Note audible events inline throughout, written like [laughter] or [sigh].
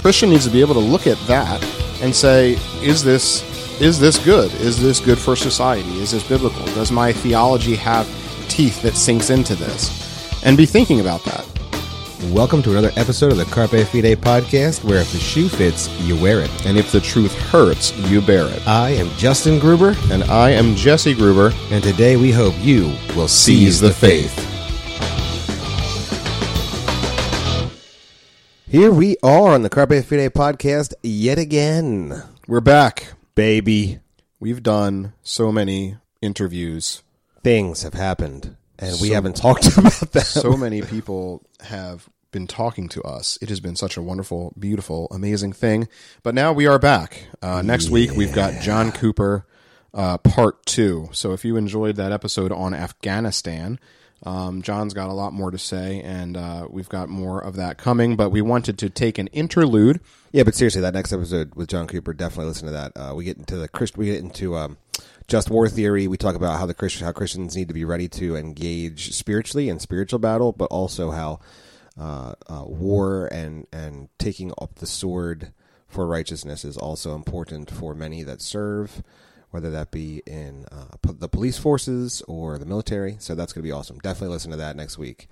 Christian needs to be able to look at that and say, is this is this good? Is this good for society? Is this biblical? Does my theology have teeth that sinks into this? And be thinking about that. Welcome to another episode of the Carpe Fide podcast, where if the shoe fits, you wear it. And if the truth hurts, you bear it. I am Justin Gruber, And I am Jesse Gruber. and today we hope you will seize the faith. Here we are on the Carpe Fide podcast yet again, We're back. baby. We've done so many interviews. Things have happened, and we So- haven't talked [laughs] about that. So many people have been talking to us. It has been such a wonderful, beautiful, amazing thing. But now we are back. Uh, next week, we've got John Cooper, uh, part two. So if you enjoyed that episode on Afghanistan, um, John's got a lot more to say, and uh, we've got more of that coming. But we wanted to take an interlude. Yeah, but seriously, that next episode with John Cooper, definitely listen to that. Uh, we get into the Christ, we get into um, just war theory. We talk about how the Christian, how Christians need to be ready to engage spiritually in spiritual battle, but also how uh, uh, war and and taking up the sword for righteousness is also important for many that serve, whether that be in uh, po- the police forces or the military. So that's going to be awesome. Definitely listen to that next week.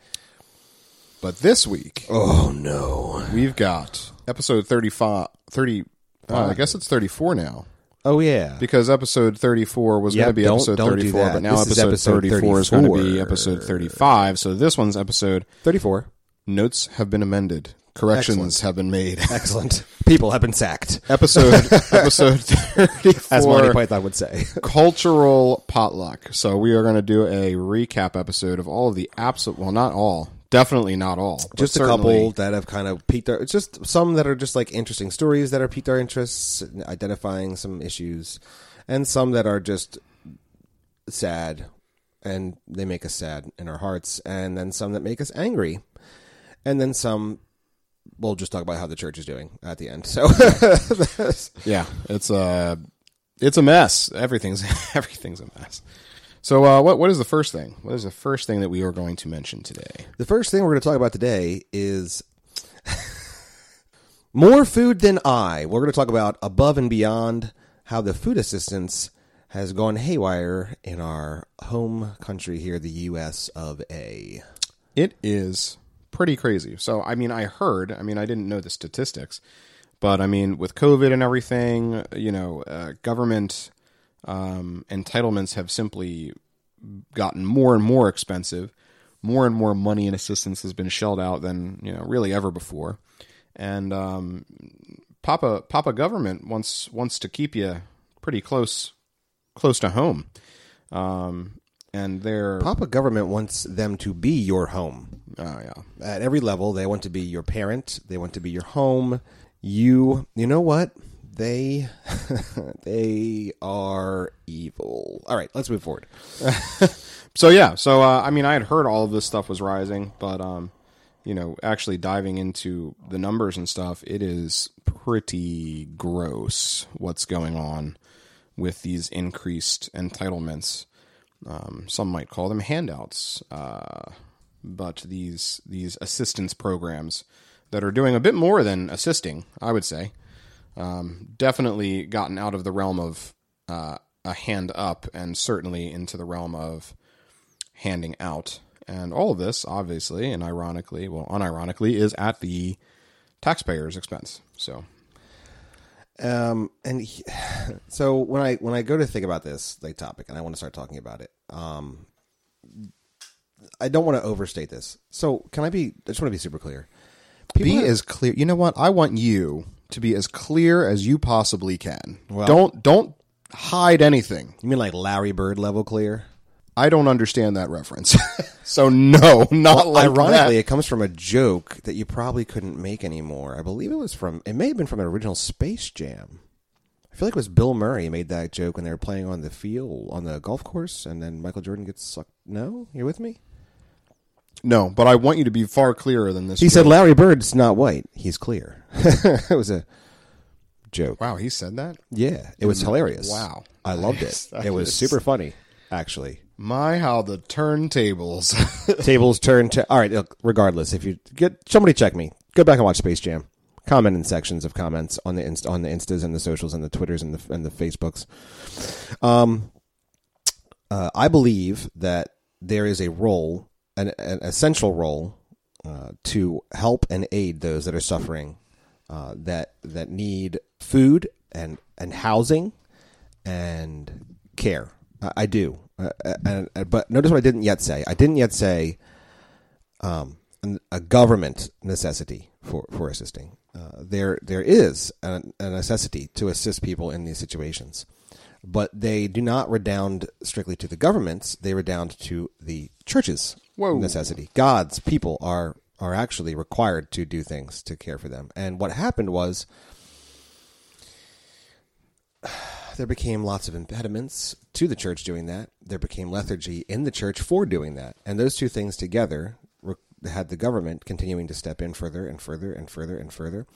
But this week, Oh no! we've got episode 35, 30, uh, I guess it's 34 now. Oh yeah! Because episode 34 was Yep, going to be don't- episode don't do 34, that. but now This is episode, episode 34 is going to be 34. episode 35. So this one's episode Thirty-four. notes have been amended, corrections Excellent. have been made. [laughs] Excellent. People have been sacked, episode [laughs] episode 34 as Monty Python would say. [laughs] cultural potluck. So we are going to do a recap episode of all of the absolute well not all, definitely not all. just a couple that have kind of piqued our. It's just some that are just like interesting stories that are piqued our interests, identifying some issues, and some that are just sad, and they make us sad in our hearts, and then some that make us angry, and then some. We'll just talk about how the church is doing at the end. So, [laughs] Yeah, it's a it's a mess. Everything's [laughs] everything's a mess. So uh, what what is the first thing? What is the first thing that we are going to mention today? The first thing we're going to talk about today is [laughs] more food than I. We're going to talk about above and beyond how the food assistance has gone haywire in our home country here, the U.S. of A. It is pretty crazy. So, I mean, I heard, I mean, I didn't know the statistics, but I mean, with COVID and everything, you know, uh, government um, entitlements have simply gotten more and more expensive. More and more money and assistance has been shelled out than you know really ever before, and um, Papa Papa government wants wants to keep you pretty close close to home, um, and they're Papa government wants them to be your home. oh yeah At every level, they want to be your parent. They want to be your home. You, you know what? They, [laughs] they are evil. All right, let's move forward. [laughs] So yeah, so uh, I mean, I had heard all of this stuff was rising, but um, you know, actually diving into the numbers and stuff, it is pretty gross what's going on with these increased entitlements. Um, some might call them handouts, uh, but these these assistance programs that are doing a bit more than assisting, I would say, um, definitely gotten out of the realm of uh, a hand up and certainly into the realm of handing out. And all of this, obviously and ironically, well, unironically, is at the taxpayer's expense. So, Um, and he, [sighs] so when I when I go to think about this like topic, and I want to start talking about it, um, I don't want to overstate this. So can I be? I just want to be super clear. be have- as clear. You know what? I want you to be as clear as you possibly can. Well- don't don't hide anything. You mean like Larry Bird level clear? I don't understand that reference. [laughs] so no, not like Ironically, that. it comes from a joke that you probably couldn't make anymore. I believe it was from. It may have been from an original Space Jam. I feel like it was Bill Murray made that joke when they were playing on the field on the golf course, and then Michael Jordan gets sucked. No, you're with me? No, but I want you to be far clearer than this. He said Larry Bird's not white. He's clear. [laughs] it was a joke. "Wow, he said that." Yeah, it was hilarious. Wow. I loved it. [laughs] It was super funny, actually. My, how the turntables. [laughs] Tables turn to all right. Look, regardless, if you get somebody check me, go back and watch Space Jam. Comment in sections of comments on the inst- on the instas and the socials and the twitters and the and the facebooks. Um, uh, I believe that there is a role, an, an essential role, uh, to help and aid those that are suffering, uh, that that need food and and housing and care. I, I do, uh, and, and, but notice what I didn't yet say. I didn't yet say um, a government necessity for for assisting. Uh, there there is a, a necessity to assist people in these situations but they do not redound strictly to the governments. They redound to the churches' Whoa. necessity. God's people are are actually required to do things to care for them. And what happened was there became lots of impediments to the church doing that. There became lethargy in the church for doing that. And those two things together had the government continuing to step in further and further and further and further.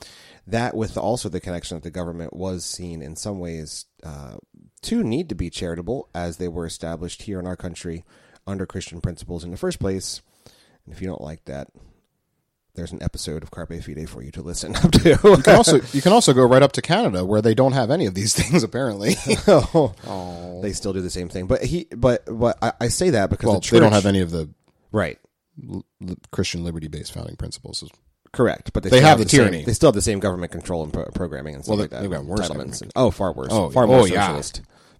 That, with also the connection that the government was seen in some ways uh, to need to be charitable, as they were established here in our country under Christian principles in the first place. And if you don't like that, there's an episode of Carpe Fide for you to listen [laughs] up to. you can also you can also go right up to Canada where they don't have any of these [laughs] things apparently. [laughs] oh, They still do the same thing, but he but but I, I say that because well, the church, they don't have any of the right l- Christian liberty based founding principles. Correct, but they, They still have the same- tyranny. they still have the same government control and pro- programming and stuff Well, like that. they've got worse And, oh, far worse. Oh, far oh, more oh, yeah.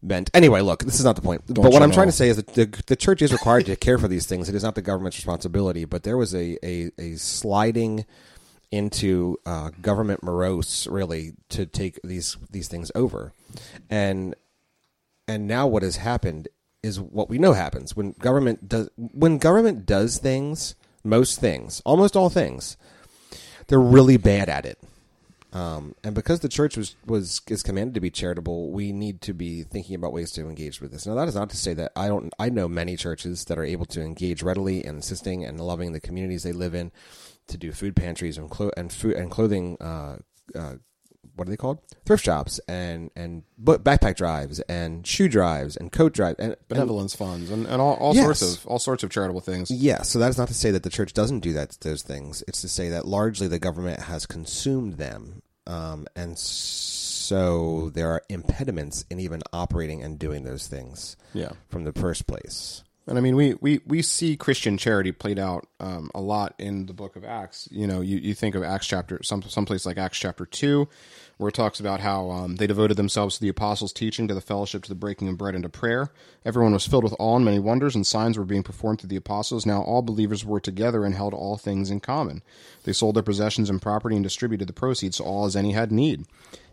Bent. Anyway, look, this is not the point. but what I'm trying to say is that the, the church is required to care for these things. It is not the government's responsibility. But there was a a, a sliding into uh, government morose, really, to take these these things over, and and now what has happened is what we know happens when government does when government does things most things almost all things they're really bad at it um, and because the church was was is commanded to be charitable we need to be thinking about ways to engage with this now that is not to say that i don't i know many churches that are able to engage readily in assisting and loving the communities they live in to do food pantries and clo- and food and clothing uh, uh, what are they called? Thrift shops and and backpack drives and shoe drives and coat drives and, and benevolence funds and, and all, all Yes. sorts of all sorts of charitable things. yeah. So that is not to say that the church doesn't do that those things. It's to say that largely the government has consumed them, um, and so there are impediments in even operating and doing those things. Yeah. from the first place. And I mean, we, we, we see Christian charity played out um, a lot in the book of Acts. You know, you, you think of Acts chapter, some someplace like Acts chapter 2, where it talks about how um, they devoted themselves to the apostles' teaching, to the fellowship, to the breaking of bread, and to prayer. Everyone was filled with awe, and many wonders and signs were being performed through the apostles. Now all believers were together and held all things in common. They sold their possessions and property and distributed the proceeds to all as any had need.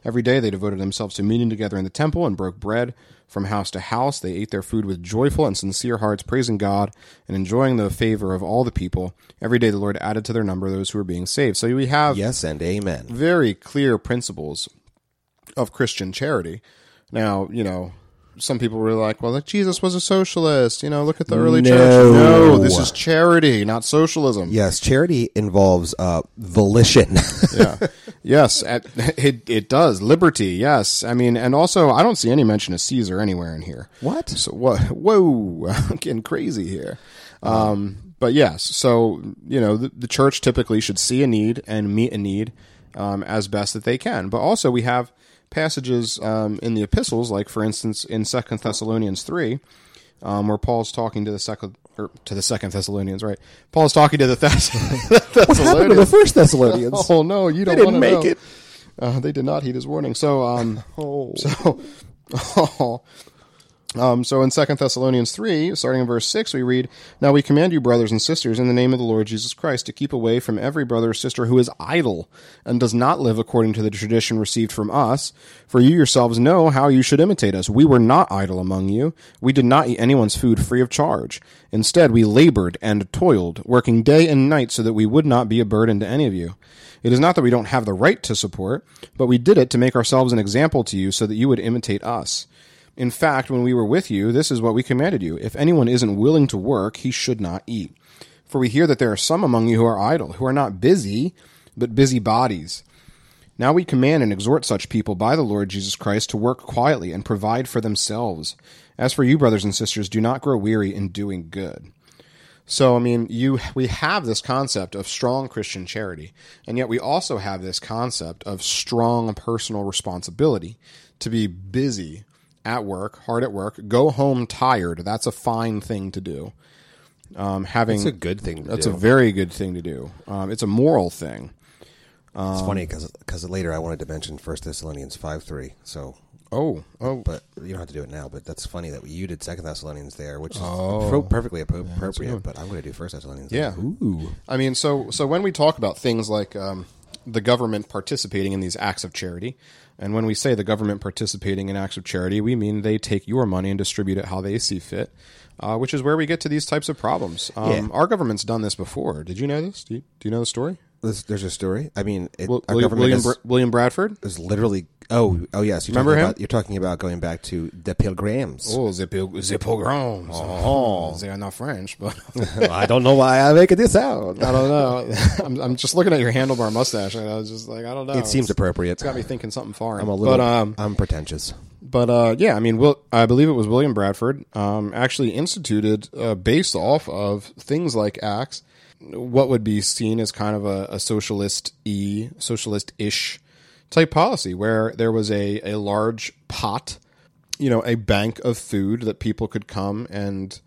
Every day they devoted themselves to meeting together in the temple and broke bread from house to house. They ate their food with joyful and sincere hearts, praising God and enjoying the favor of all the people. Every day the Lord added to their number those who were being saved. So we have Yes, and amen. very clear principles of Christian charity. Now, you know, some people were like, well, like Jesus was a socialist. You know, look at the early church. No. No, this is charity, not socialism. Yes, charity involves uh, volition. [laughs] yeah. Yes, at, [laughs] it it does. Liberty, yes. I mean, and also I don't see any mention of Caesar anywhere in here. What? So what? [laughs] Whoa, I'm getting crazy here. Um, but yes, so you know the, the church typically should see a need and meet a need um, as best that they can. But also we have passages um, in the epistles, like for instance in Second Thessalonians three, um, where Paul's talking to the second or to the Second Thessalonians, right? Paul's talking to the Thess- [laughs] what happened to the first Thessalonians? [laughs] Oh no, you don't wanna make know. it. Uh, they did not heed his warning. So, um, [laughs] Oh. so, um, so in Second Thessalonians three, starting in verse six, we read, "Now we command you, brothers and sisters, in the name of the Lord Jesus Christ, to keep away from every brother or sister who is idle and does not live according to the tradition received from us. For you yourselves know how you should imitate us. We were not idle among you. We did not eat anyone's food free of charge. Instead, we labored and toiled, working day and night, so that we would not be a burden to any of you." It is not that we don't have the right to support, but we did it to make ourselves an example to you so that you would imitate us. In fact, when we were with you, this is what we commanded you. If anyone isn't willing to work, he should not eat. For we hear that there are some among you who are idle, who are not busy, but busy bodies. Now we command and exhort such people by the Lord Jesus Christ to work quietly and provide for themselves. As for you, brothers and sisters, do not grow weary in doing good. So I mean, you we have this concept of strong Christian charity, and yet we also have this concept of strong personal responsibility to be busy at work, hard at work, go home tired. That's a fine thing to do. Um, having It's a good thing to that's do. a very good thing to do. Um, it's a moral thing. it's funny because because later I wanted to mention First Thessalonians five three. So, Oh, oh, but you don't have to do it now. But that's funny that you did Second Thessalonians there, which is pro- perfectly appro- appropriate. But I'm going to do First Thessalonians. Yeah. Ooh. I mean, so so when we talk about things like um, the government participating in these acts of charity, and when we say the government participating in acts of charity, we mean they take your money and distribute it how they see fit, uh, which is where we get to these types of problems. Um, Yeah. Our government's done this before. Did you know this? Do you, do you know the story? There's, there's a story. I mean, it, Wil- William government William, Br- William Bradford. is literally. Oh, oh yes. You're Remember talking him? About, you're talking about going back to the Pilgrims. Oh, the, pil- the pogroms. Oh, they are not French, but [laughs] I don't know why I'm making this out. I don't know. [laughs] I'm, I'm just looking at your handlebar mustache, and I was just like, I don't know. It seems appropriate. It's got me thinking something foreign. I'm a little. but um, I'm pretentious. But uh, yeah, I mean, Will, I believe it was William Bradford um, actually instituted uh, based off of things like Acts, what would be seen as kind of a, a socialist e socialist ish type policy, where there was a a large pot, you know, a bank of food that people could come and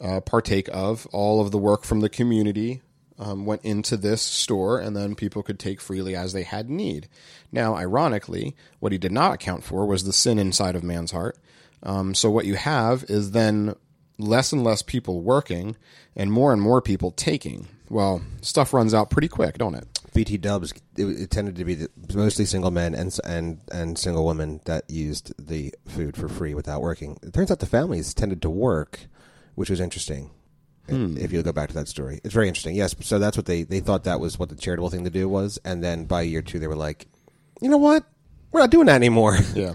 uh, partake of. All of the work from the community um, went into this store, and then people could take freely as they had need. Now, ironically, what he did not account for was the sin inside of man's heart. Um, so, what you have is then less and less people working and more and more people taking. Well, stuff runs out pretty quick, don't it? BT Dubs. It, it tended to be the, mostly single men and and and single women that used the food for free without working. It turns out the families tended to work, which was interesting. If hmm. you go back to that story, it's very interesting. Yes, so that's what they they thought that was what the charitable thing to do was, and then by year two they were like, you know what, we're not doing that anymore. Yeah.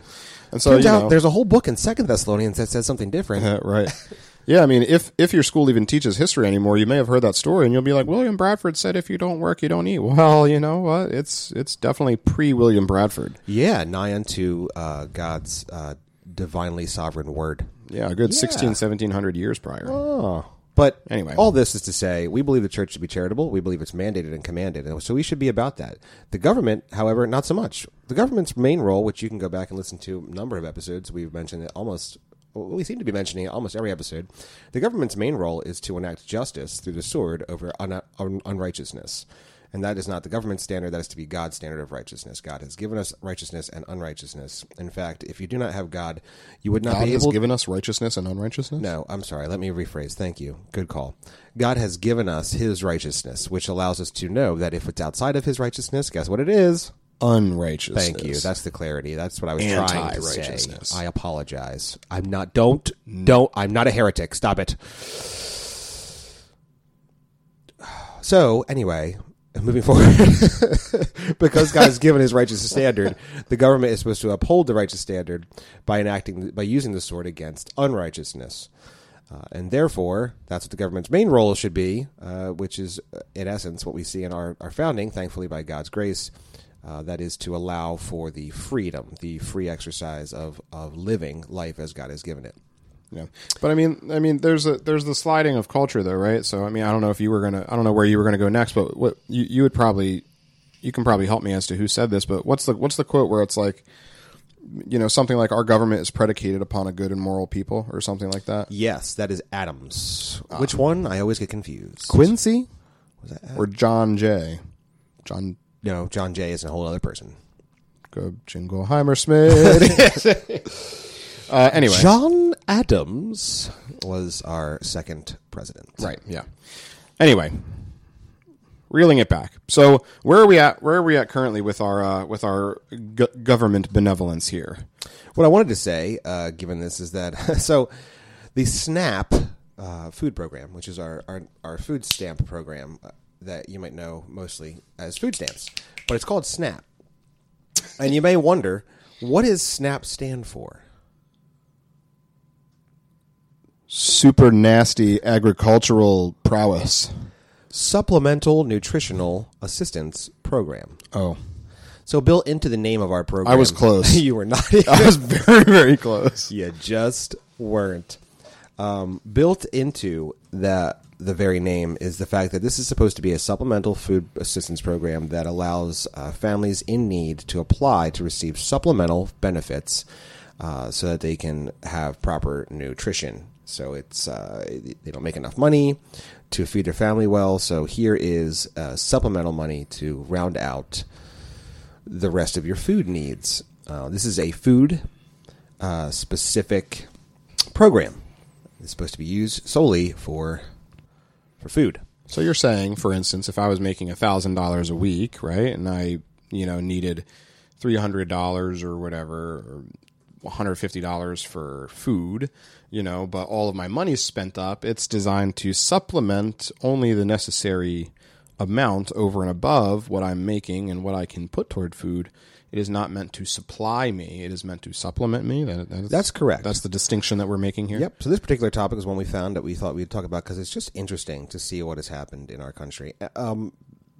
And [laughs] so, Turns you out know, there's a whole book in Second Thessalonians that says something different. [laughs] Right. [laughs] Yeah, I mean, if if your school even teaches history anymore, you may have heard that story, and you'll be like, William Bradford said, if you don't work, you don't eat. [laughs] Well, you know what? It's it's definitely pre William Bradford. Yeah, nigh unto uh, God's uh, divinely sovereign word. Yeah, a good Yeah. sixteen, 1700 years prior. Oh. But Anyway. all this is to say, we believe the church should be charitable. We believe it's mandated and commanded, and so we should be about that. The government, however, not so much. The government's main role, which you can go back and listen to a number of episodes, we've mentioned it almost. Well, we seem to be mentioning almost every episode. The government's main role is to enact justice through the sword over un- un- unrighteousness. And that is not the government's standard, that is to be God's standard of righteousness. God has given us righteousness and unrighteousness. In fact, if you do not have God, you would not God be able. God has given us righteousness and unrighteousness. no, I'm sorry. Let me rephrase. Thank you. Good call. God has given us his righteousness, which allows us to know that if it's outside of his righteousness, guess what it is? Unrighteousness. Thank you. That's the clarity. That's what I was trying to say. Anti-righteousness. I apologize. I'm not don't don't I'm not a heretic. Stop it. [sighs] So, anyway, moving [laughs] forward, because God has given his righteous standard, the government is supposed to uphold the righteous standard by enacting by using the sword against unrighteousness. Uh, and therefore, that's what the government's main role should be, uh, which is, uh, in essence, what we see in our, our founding, thankfully by God's grace. Uh, that is to allow for the freedom, the free exercise of, of living life as God has given it. Yeah, but I mean, I mean, there's a there's the sliding of culture though, right? So I mean, I don't know if you were gonna, I don't know where you were gonna go next, but what you you would probably, you can probably help me as to who said this, but what's the what's the quote where it's like, you know, something like our government is predicated upon a good and moral people or something like that. Yes, that is Adams. Which one? I always get confused. Quincy Was that or John Jay, John No, John Jay is a whole other person. Go Jingleheimer Smith. [laughs] [laughs] uh, anyway, John Adams was our second president. Right. Yeah. Anyway, reeling it back. So where are we at? Where are we at currently with our uh, with our g- government benevolence here? What I wanted to say, uh, given this, is that [laughs] so the SNAP uh, food program, which is our, our, our food stamp program that you might know mostly as food stamps, but it's called SNAP. And you may wonder, what does SNAP stand for? Super nasty agricultural prowess. Supplemental Nutritional Assistance Program. Oh, So built into the name of our program, I was close. [laughs] you were not. I was very very close. you just weren't. Um, built into that the very name is the fact that this is supposed to be a supplemental food assistance program that allows uh, families in need to apply to receive supplemental benefits uh, so that they can have proper nutrition. So it's uh, they don't make enough money to feed their family well. So here is uh, supplemental money to round out the rest of your food needs. Uh, this is a food uh, specific program. It's supposed to be used solely for for food. So you're saying, for instance, if I was making a thousand dollars a week, right, and I, you know, needed three hundred dollars or whatever, or one hundred fifty dollars for food, you know, but all of my money's spent up. It's designed to supplement only the necessary amount over and above what I'm making and what I can put toward food. It is not meant to supply me. It is meant to supplement me. That, that's, That's correct. That's the distinction that we're making here. Yep. So this particular topic is one we found that we thought we'd talk about because it's just interesting to see what has happened in our country. Um,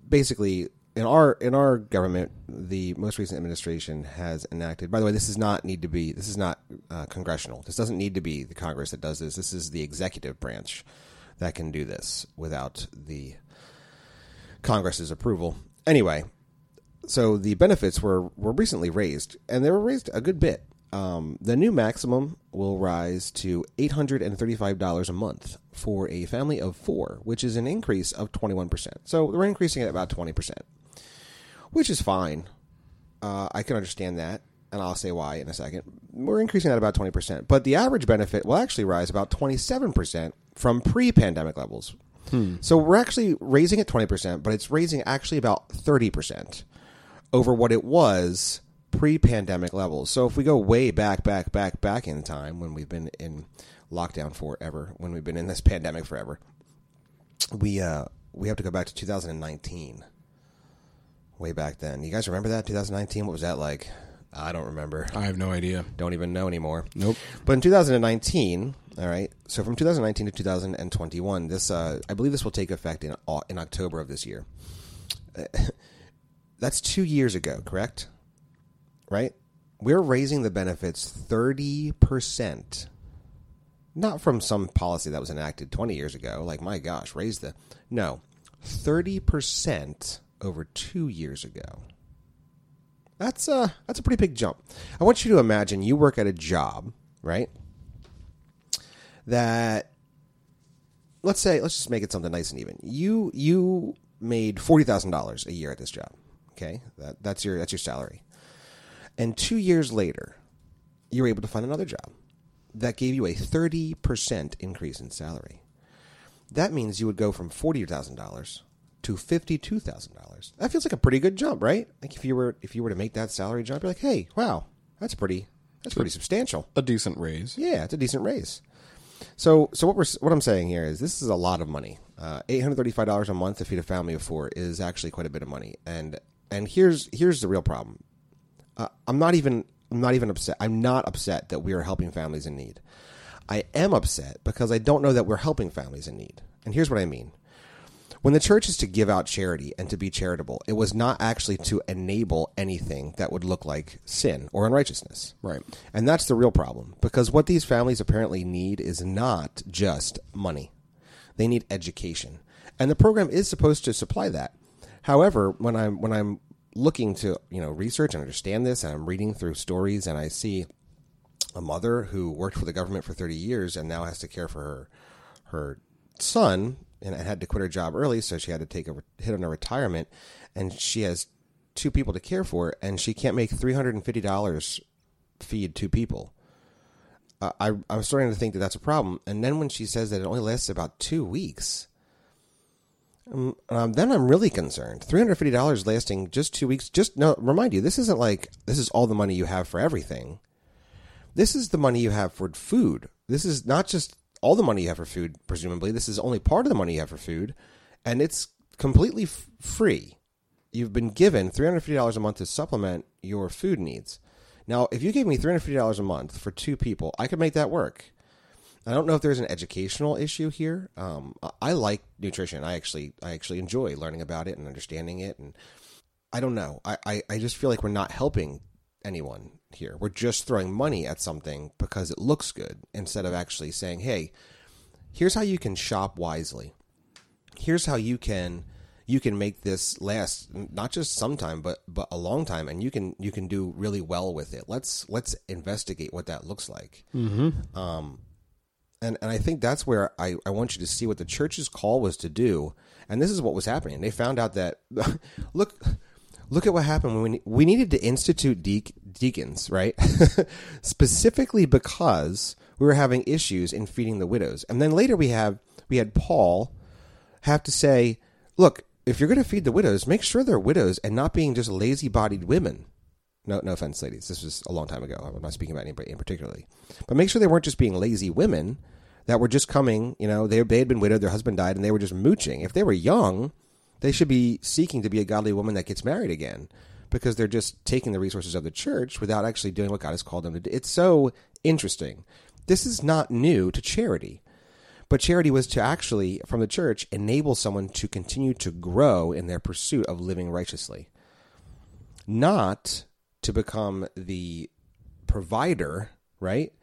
basically, in our in our government, the most recent administration has enacted. By the way, this does not need to be. This is not uh, congressional. This doesn't need to be the Congress that does this. This is the executive branch that can do this without the Congress's approval. Anyway, so the benefits were were recently raised, and they were raised a good bit. Um, the new maximum will rise to eight hundred and thirty-five dollars a month for a family of four, which is an increase of twenty-one percent. So we're increasing it about twenty percent, which is fine. Uh, I can understand that, and I'll say why in a second. We're increasing that about twenty percent, but the average benefit will actually rise about twenty-seven percent from pre-pandemic levels. So we're actually raising it twenty percent, but it's raising actually about thirty percent over what it was pre-pandemic levels. So if we go way back, back, back, back in time when we've been in lockdown forever, when we've been in this [laughs] pandemic forever, we uh, we have to go back to 2019. Way back then, you guys remember that 2019? What was that like? I don't remember. I have no idea. Don't even know anymore. Nope. But in 2019, all right. So from 2019 to 2021, this uh, I believe this will take effect in in October of this year. [laughs] That's two years ago, correct? Right. We're raising the benefits 30 percent. Not from some policy that was enacted 20 years ago. Like my gosh, raise the no, 30 percent over two years ago. That's a that's a pretty big jump. I want you to imagine you work at a job, right? That let's say let's just make it something nice and even. You you made forty thousand dollars a year at this job. Okay, that that's your that's your salary. And two years later, you were able to find another job that gave you a thirty percent increase in salary. That means you would go from forty thousand dollars to fifty-two thousand dollars. That feels like a pretty good jump, right? Like if you were if you were to make that salary jump, you're like, hey, wow, that's pretty that's pretty substantial. A decent raise. Yeah, it's a decent raise. So, so what we're what I'm saying here is this is a lot of money. Uh, Eight hundred thirty-five dollars a month to feed a family of four is actually quite a bit of money. And and here's here's the real problem. Uh, I'm not even I'm not even upset. I'm not upset that we are helping families in need. I am upset because I don't know that we're helping families in need. And here's what I mean. When the church is to give out charity and to be charitable, it was not actually to enable anything that would look like sin or unrighteousness. Right. And that's the real problem because what these families apparently need is not just money. They need education. And the program is supposed to supply that. However, when I'm when I'm looking to, you know, research and understand this and I'm reading through stories and I see a mother who worked for the government for 30 years and now has to care for her her son and had to quit her job early so she had to take a hit on her retirement and she has two people to care for and she can't make $350 feed two people uh, I, I'm starting to think that that's a problem. And then when she says that it only lasts about two weeks, um, um, then I'm really concerned. $350 lasting just two weeks. Just no, remind you, this isn't like this is all the money you have for everything. This is the money you have for food. This is not just all the money you have for food, presumably. This is only part of the money you have for food, and it's completely f- free. You've been given $350 a month to supplement your food needs. Now, if you gave me $350 a month for two people, I could make that work. I don't know if there's an educational issue here. Um, I- like nutrition. I actually, I actually enjoy learning about it and understanding it. And I don't know. I, I, I just feel like we're not helping anyone here. We're just throwing money at something because it looks good instead of actually saying, hey, here's how you can shop wisely. here's how you can you can make this last not just some time but but a long time and you can you can do really well with it let's let's investigate what that looks like mm-hmm. um and and i think that's where i i want you to see what the church's call was to do. And this is what was happening. They found out that [laughs] look look at what happened when we, needed to institute de- deacons right? [laughs] Specifically because we were having issues in feeding the widows. And then later we have we had paul have to say look if you're going to feed the widows, make sure they're widows and not being just lazy bodied women. No, no offense, ladies. This was a long time ago. I'm not speaking about anybody in particularly, but make sure they weren't just being lazy women that were just coming. You know, they they had been widowed, their husband died, and they were just mooching. If they were young, they should be seeking to be a godly woman that gets married again, because they're just taking the resources of the church without actually doing what God has called them to do. It's so interesting. This is not new to charity. But charity was to actually, from the church, enable someone to continue to grow in their pursuit of living righteously. Not to become the provider, right?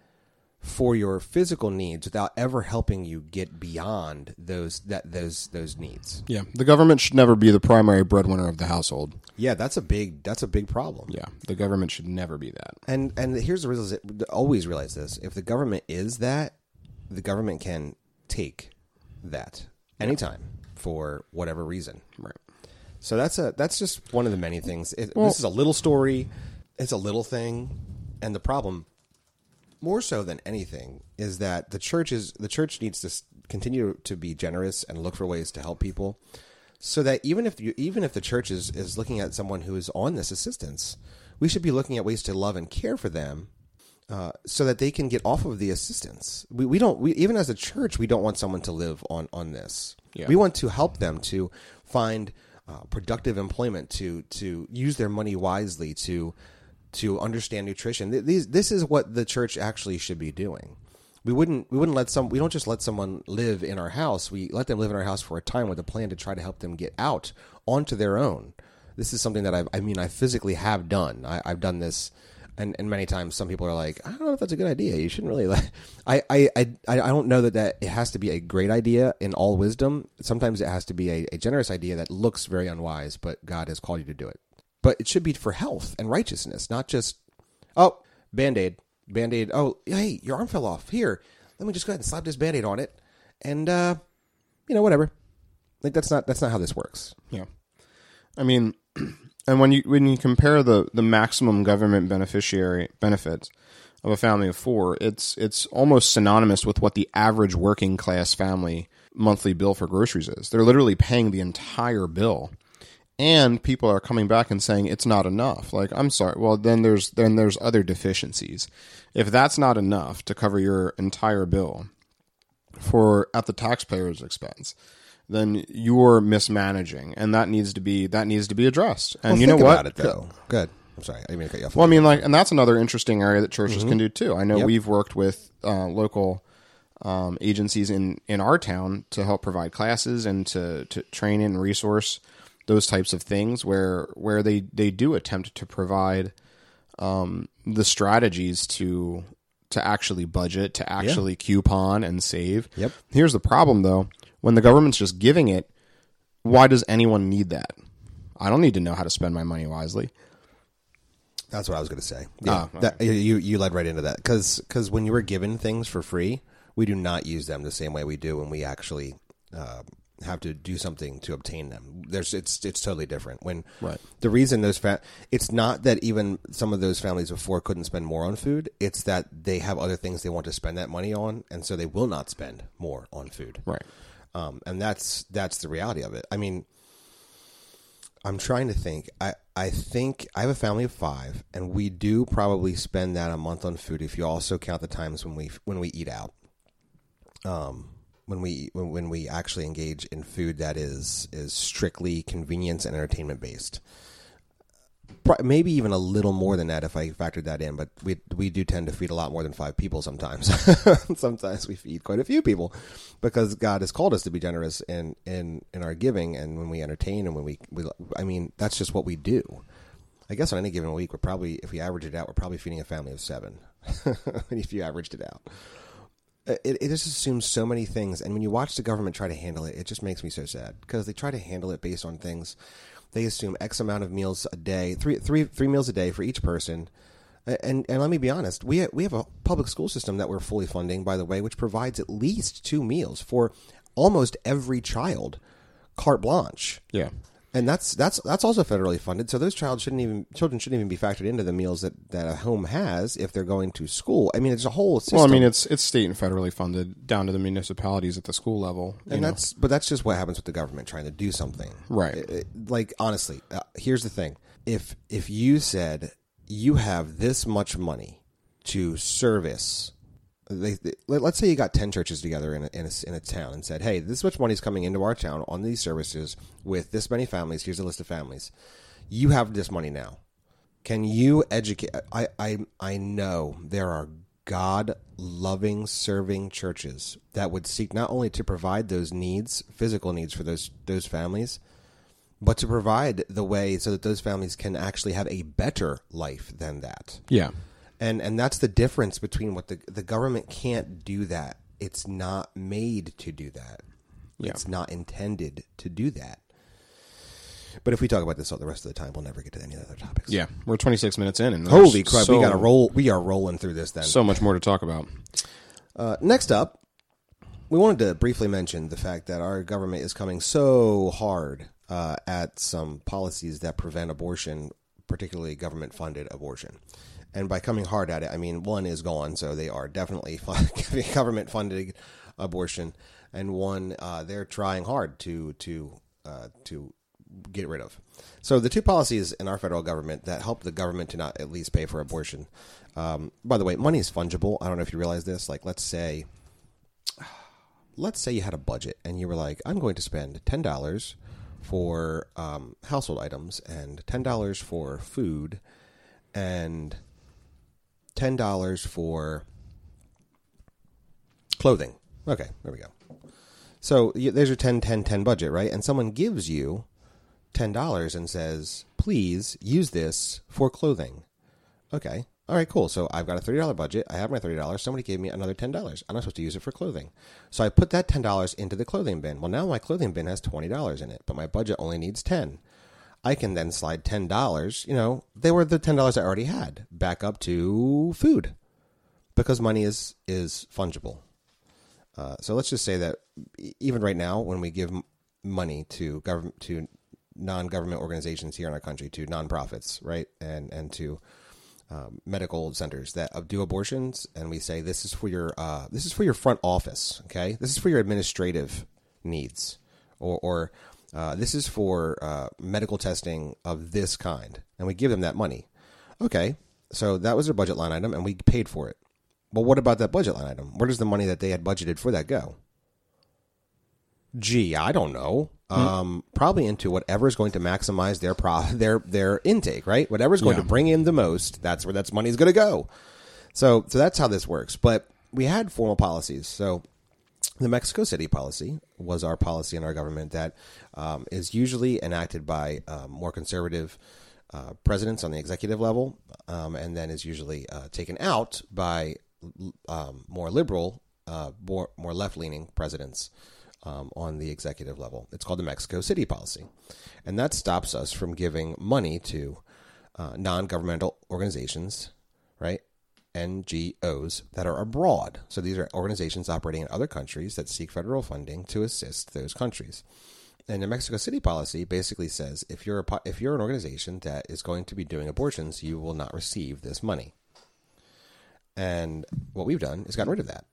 For your physical needs without ever helping you get beyond those that those those needs. Yeah, the government should never be the primary breadwinner of the household. Yeah, that's a big that's a big problem. Yeah, the government should never be that. And and here's the reason always realize this: if the government is that, the government can take that anytime for whatever reason. Right. So that's a that's just one of the many things. It, well, this is a little story. It's a little thing, and the problem, more so than anything, is that the church is the church needs to continue to be generous and look for ways to help people, so that even if you even if the church is is looking at someone who is on this assistance, we should be looking at ways to love and care for them uh, so that they can get off of the assistance. We, we don't we, even as a church we don't want someone to live on on this. Yeah. We want to help them to find uh, productive employment, to to use their money wisely, to to understand nutrition. These this is what the church actually should be doing. We wouldn't we wouldn't let some we don't just let someone live in our house. We let them live in our house for a time with a plan to try to help them get out onto their own. This is something that I've, I mean I physically have done. I, I've done this and and many times some people are like, I don't know if that's a good idea. You shouldn't really. Like, [laughs] I I I I don't know that that it has to be a great idea in all wisdom. Sometimes it has to be a, a generous idea that looks very unwise, but God has called you to do it. But it should be for health and righteousness, not just oh band aid, band aid. Oh hey, your arm fell off. Here, let me just go ahead and slap this band aid on it, and uh, you know whatever. Like that's not that's not how this works. Yeah, I mean. [clears throat] And when you when you compare the the maximum government beneficiary benefits of a family of four, it's it's almost synonymous with what the average working class family monthly bill for groceries is. They're literally paying the entire bill. And people are coming back and saying it's not enough. Like, I'm sorry. Well, then there's then there's other deficiencies. If that's not enough to cover your entire bill for at the taxpayer's expense, then you're mismanaging, and that needs to be that needs to be addressed. And well, you know what? It, though. Good. I'm sorry. I mean cut you off. Well, I mean, like, and that's another interesting area that churches mm-hmm. can do too. I know yep. we've worked with uh, local um, agencies in in our town to help provide classes and to to train and resource those types of things where where they they do attempt to provide um, the strategies to to actually budget, to actually yeah. coupon and save. Yep. Here's the problem though when the government's just giving it, why does anyone need that? I don't need to know how to spend my money wisely. That's what I was going to say. Yeah, oh, okay. that, you you led right into that because because when you were given things for free, we do not use them the same way we do when we actually uh, have to do something to obtain them. There's it's it's totally different. When right. the reason those fa- it's not that even some of those families before couldn't spend more on food. It's that they have other things they want to spend that money on, and so they will not spend more on food. Right. Um, and that's that's the reality of it. I mean, I'm trying to think. I I think I have a family of five, and we do probably spend that a month on food if you also count the times when we when we eat out. Um, when we when, when we actually engage in food that is is strictly convenience and entertainment based maybe even a little more than that if I factored that in. But we we do tend to feed a lot more than five people sometimes. [laughs] sometimes we feed quite a few people because God has called us to be generous in in in our giving and when we entertain and when we, we I mean that's just what we do. I guess on any given week we're probably if we average it out we're probably feeding a family of seven [laughs] if you averaged it out. Uh, it, it just assumes so many things, and when you watch the government try to handle it, it just makes me so sad because they try to handle it based on things. They assume X amount of meals a day, three three three meals a day for each person. And and let me be honest, we we have a public school system that we're fully funding, by the way, which provides at least two meals for almost every child, carte blanche. Yeah. And that's that's that's also federally funded. So those child shouldn't even children shouldn't even be factored into the meals that, that a home has if they're going to school. I mean, it's a whole system. Well, I mean, it's it's state and federally funded down to the municipalities at the school level. and know. that's but that's just what happens with the government trying to do something. Right. It- it- like honestly, uh, here's the thing: if if you said you have this much money to service. They, they, let- let's say you got 10 churches together in a, in, a, in a town and said, hey, this much money is coming into our town on these services with this many families. Here's a list of families. You have this money now. Can you educate? I, I, I know there are God loving, serving churches that would seek not only to provide those needs, physical needs for those, those families, but to provide the way so that those families can actually have a better life than that yeah. And and that's the difference between what the the government can't do that. It's not made to do that. Yeah. It's not intended to do that. But if we talk about this all the rest of the time, we'll never get to any other topics. Yeah. We're 26 minutes in, and there's Holy crap! so, we got to roll. We are rolling through this. Then. So much more to talk about. Uh, next up, we wanted to briefly mention the fact that our government is coming so hard uh, at some policies that prevent abortion, particularly government funded abortion. And by coming hard at it, I mean one is gone, so they are definitely [laughs] government funded abortion, and one uh, they're trying hard to to uh, to get rid of. So the two policies in our federal government that help the government to not at least pay for abortion. Um, by the way, money is fungible. I don't know if you realize this. Like, let's say, [sighs] let's say you had a budget and you were like, I'm going to spend ten dollars for um, household items and ten dollars for food and ten dollars for clothing. Okay, there we go. So there's your 10 10 10 budget, right? And someone gives you $10 and says, "Please use this for clothing." Okay. All right, cool. So I've got a $30 budget. I have my $30. Somebody gave me another $10. I'm not supposed to use it for clothing. So I put that $10 into the clothing bin. Well, now my clothing bin has $20 in it, but my budget only needs 10. I can then slide $10, you know, they were the $10 I already had back up to food because money is is fungible. Uh, so let's just say that even right now, when we give money to government to non-government organizations here in our country, to nonprofits, right, and and to um, medical centers that do abortions, and we say this is for your uh, this is for your front office, okay, this is for your administrative needs, or or uh, this is for uh, medical testing of this kind, and we give them that money. Okay, so that was their budget line item, and we paid for it. But what about that budget line item? Where does the money that they had budgeted for that go? Gee, I don't know. Um, probably into whatever is going to maximize their pro [laughs] their their intake, right? Whatever's going Yeah. to bring in the most, that's where that's money's going to go. So, so that's how this works. But we had formal policies. So, the Mexico City policy was our policy in our government that um, is usually enacted by um, more conservative uh, presidents on the executive level, um, and then is usually uh, taken out by um, more liberal, uh, more more left leaning presidents um, on the executive level. It's called the Mexico City policy, and that stops us from giving money to uh, non governmental organizations, right? NGOs that are abroad. So these are organizations operating in other countries that seek federal funding to assist those countries. And the Mexico City policy basically says if you're a, if you're an organization that is going to be doing abortions, you will not receive this money. And what we've done is gotten rid of that.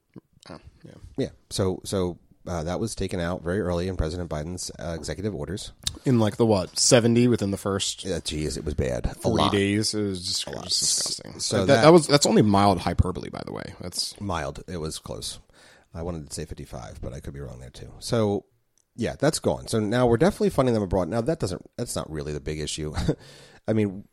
Oh, yeah. Yeah. So so uh, that was taken out very early in President Biden's uh, executive orders. In like the what seventy within the first Yeah, geez, it was bad. Three days, it was just, it was disgusting. So that, that- that was that's only mild hyperbole, by the way. That's mild. It was close. I wanted to say 55, but I could be wrong there too. So, yeah, that's gone. So now we're definitely funding them abroad. Now that doesn't that's not really the big issue. [laughs] I mean,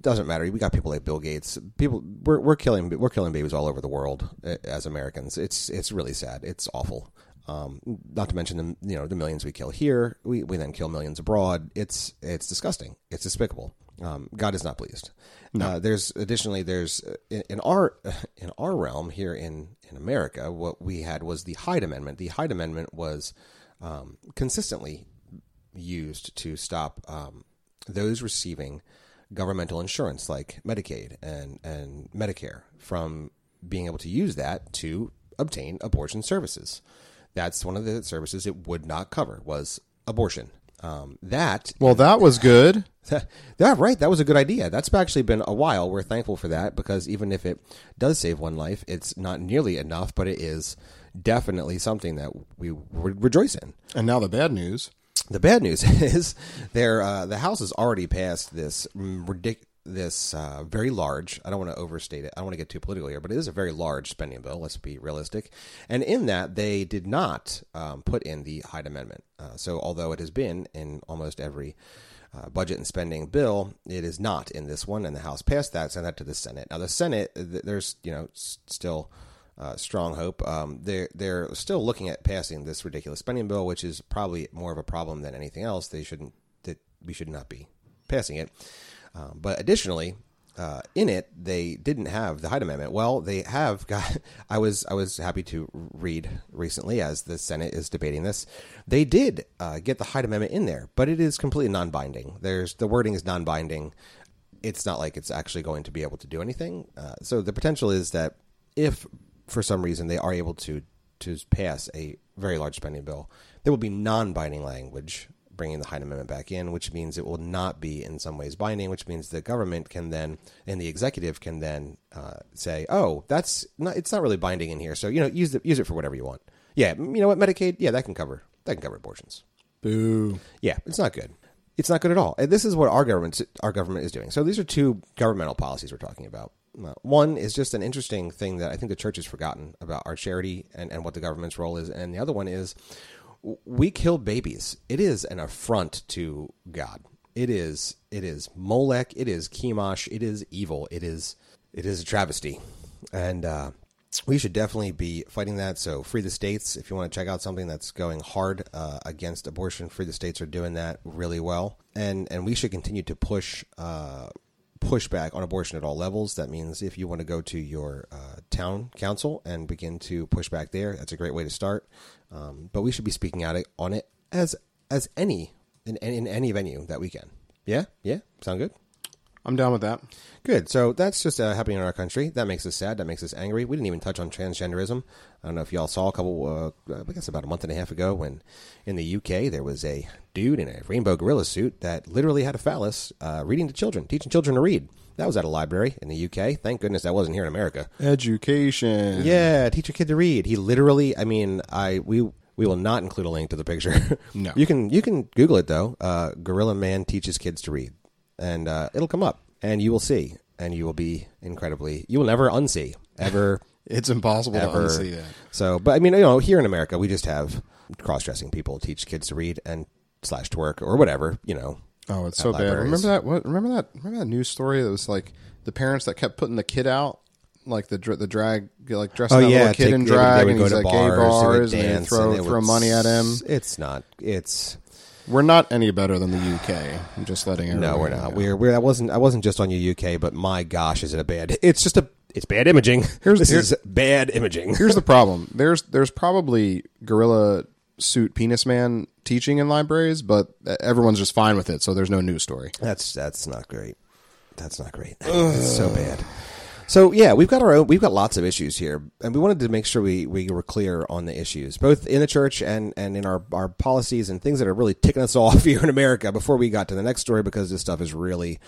doesn't matter. We got people like Bill Gates. People we're we're killing we're killing babies all over the world eh, as Americans. It's it's really sad. It's awful. Um, not to mention the you know the millions we kill here. We we then kill millions abroad. It's it's disgusting. It's despicable. Um, God is not pleased. Uh, there's additionally there's uh, in, in our [sighs] in our realm here in in America, what we had was the Hyde Amendment. The Hyde Amendment was um, consistently used to stop um, those receiving governmental insurance like Medicaid and, and Medicare from being able to use that to obtain abortion services. That's one of the services it would not cover was abortion. Um, that Well, that was good. [laughs] yeah, right. That was a good idea. That's actually been a while. We're thankful for that because even if it does save one life, it's not nearly enough, but it is definitely something that we would rejoice in. And now the bad news. The bad news [laughs] is there. Uh, the House has already passed this ridic- this uh, very large. I don't want to overstate it. I don't want to get too political here, but it is a very large spending bill. Let's be realistic. And in that, they did not um, put in the Hyde Amendment. Uh, so, although it has been in almost every uh, budget and spending bill, it is not in this one. And the House passed that, sent that to the Senate. Now, the Senate, th- there's you know s- still uh, strong hope. Um, they're they're still looking at passing this ridiculous spending bill, which is probably more of a problem than anything else. They shouldn't that we should not be passing it. Um, but additionally, uh, in it they didn't have the Hyde Amendment. Well, they have [laughs] got. I was I was happy to read recently as the Senate is debating this. They did uh, get the Hyde Amendment in there, but it is completely non-binding. There's the wording is non-binding. It's not like it's actually going to be able to do anything. Uh, so the potential is that if for some reason they are able to to pass a very large spending bill, there will be non-binding language bringing the Hyde Amendment back in, which means it will not be in some ways binding, which means the government can then and the executive can then uh, say, "Oh, that's not it's not really binding in here, so you know use it use it for whatever you want." Yeah, you know what Medicaid? Yeah, that can cover that can cover abortions. Boo. Yeah, it's not good. It's not good at all. And this is what our government our government is doing. So these are two governmental policies we're talking about. Uh, one is just an interesting thing that I think the church has forgotten about our charity and, and what the government's role is, and the other one is we kill babies. It is an affront to God. It is it is Molech. It is Chemosh. It is evil. It is it is a travesty, and uh, we should definitely be fighting that. So, free the states. If you want to check out something that's going hard uh, against abortion, free the states are doing that really well, and and we should continue to push. Uh, push back on abortion at all levels. That means if you want to go to your uh, town council and begin to push back there, that's a great way to start. Um, but we should be speaking out on it as as any in, in any venue that we can. Yeah, yeah, sound good. I'm down with that. Good. So that's just uh, happening in our country. That makes us sad. That makes us angry. We didn't even touch on transgenderism. I don't know if y'all saw a couple, uh, I guess about a month and a half ago, when in the UK there was a dude in a rainbow gorilla suit that literally had a phallus uh, reading to children, teaching children to read. That was at a library in the UK. Thank goodness that wasn't here in America. Education. Yeah, teach your kid to read. He literally, I mean, I we we will not include a link to the picture. No. [laughs] you can you can Google it though. Uh, Gorilla Man teaches kids to read, and uh, it'll come up, and you will see, and you will be incredibly. You will never unsee ever. [laughs] It's impossible ever. to unsee that. So, but I mean, you know, here in America, we just have cross-dressing people teach kids to read and slash twerk or whatever. You know. Oh, it's so bad. Remember that? What? Remember that? Remember that news story that was like the parents that kept putting the kid out, like the the drag, like dressing Oh that yeah, little kid take- in drag, would and go he's to at bars, gay bars, and dance, throw and throw would money at him. It's not. It's We're not any better than the UK. I'm just letting no, everybody we're not. know. We're we're. I wasn't. I wasn't just on your UK, but my gosh, is it a bad? It's just a. It's bad imaging. Here's- this here's- is bad imaging. Here's the [laughs] problem. There's there's probably gorilla suit penis man teaching in libraries, but everyone's just fine with it. So there's no news story. That's that's not great. That's not great. [sighs] It's so bad. So yeah, we've got our own. We've got lots of issues here, and we wanted to make sure we, we were clear on the issues, both in the church and, and in our, our policies and things that are really ticking us [laughs] off here in America. Before we got to the next story, because this stuff is really,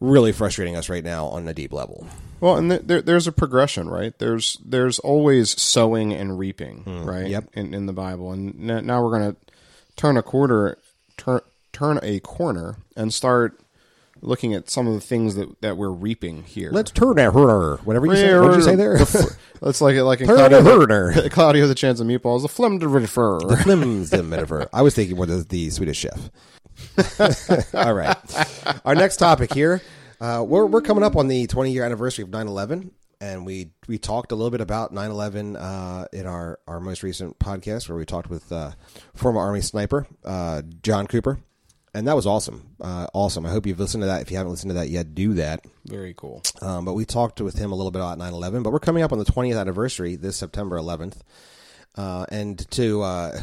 really frustrating us right now on a deep level. Well, and there, there's a progression, right? There's there's always sowing and reaping, hmm, right? yep. In, in the Bible, and now we're going to turn a quarter, turn turn a corner, and start looking at some of the things that, that we're reaping here. Let's turn that her. Whatever you say. What did you say there? Let's [laughs] like like in Claudio, a herder. [laughs] Claudio the Chance of Meatballs, the flim de refer. The metaphor. I was thinking more the, the Swedish chef. [laughs] All right. Our next topic here. Uh, we're, we're coming up on the 20 year anniversary of 9 11. And we, we talked a little bit about 9 11 uh, in our, our most recent podcast where we talked with uh, former Army sniper uh, John Cooper. And that was awesome. Uh, awesome. I hope you've listened to that. If you haven't listened to that yet, do that. Very cool. Um, but we talked with him a little bit about 9/11. But we're coming up on the 20th anniversary this September 11th, uh, and to uh,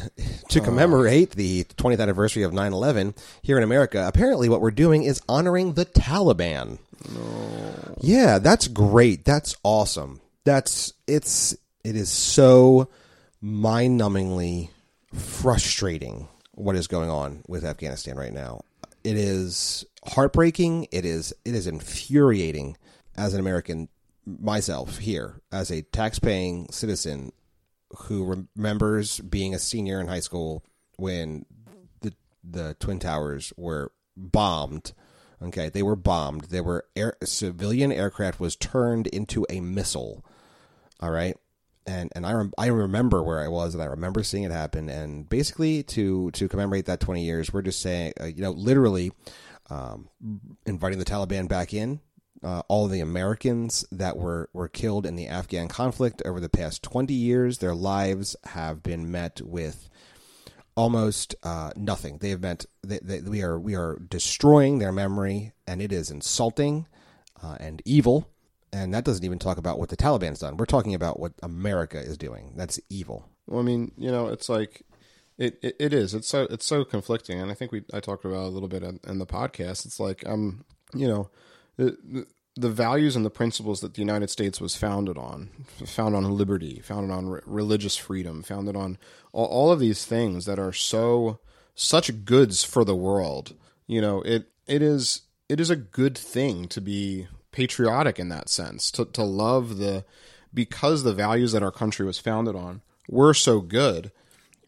to commemorate the 20th anniversary of 9/11 here in America, apparently what we're doing is honoring the Taliban. No. Yeah, that's great. That's awesome. That's it's it is so mind-numbingly frustrating what is going on with Afghanistan right now. It is heartbreaking. It is it is infuriating as an American myself here as a tax-paying citizen who remembers being a senior in high school when the the twin towers were bombed. Okay, they were bombed. They were air, civilian aircraft was turned into a missile. All right, and and I rem- I remember where I was, and I remember seeing it happen. And basically, to to commemorate that twenty years, we're just saying, uh, you know, literally um, inviting the Taliban back in. Uh, all the Americans that were, were killed in the Afghan conflict over the past 20 years, their lives have been met with almost uh, nothing. They have meant they, they, we are we are destroying their memory, and it is insulting uh, and evil. And that doesn't even talk about what the Taliban's done. We're talking about what America is doing. That's evil. Well, I mean, you know, it's like it, it, it is. It's so it's so conflicting, and I think we I talked about a little bit in, in the podcast. It's like um, you know, the, the values and the principles that the United States was founded on, founded on liberty, founded on re- religious freedom, founded on all, all of these things that are so such goods for the world. You know, it it is it is a good thing to be patriotic in that sense, to to love the because the values that our country was founded on were so good.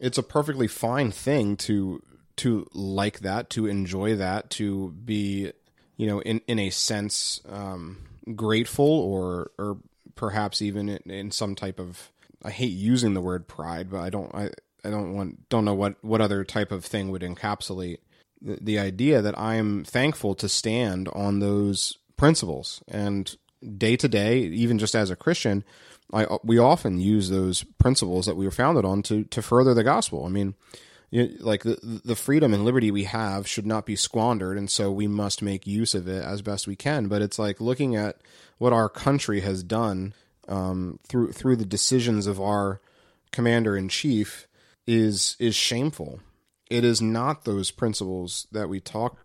It's a perfectly fine thing to to like that, to enjoy that, to be you know, in in a sense, um, grateful or or perhaps even in, in, some type of I hate using the word pride, but I don't I, I don't want don't know what what other type of thing would encapsulate the, the idea that I am thankful to stand on those principles. And day to day, even just as a Christian, I we often use those principles that we were founded on to to further the gospel. I mean, like the the freedom and liberty we have should not be squandered and so we must make use of it as best we can. But it's like looking at what our country has done um, through through the decisions of our commander in chief is is shameful. It is not those principles that we talk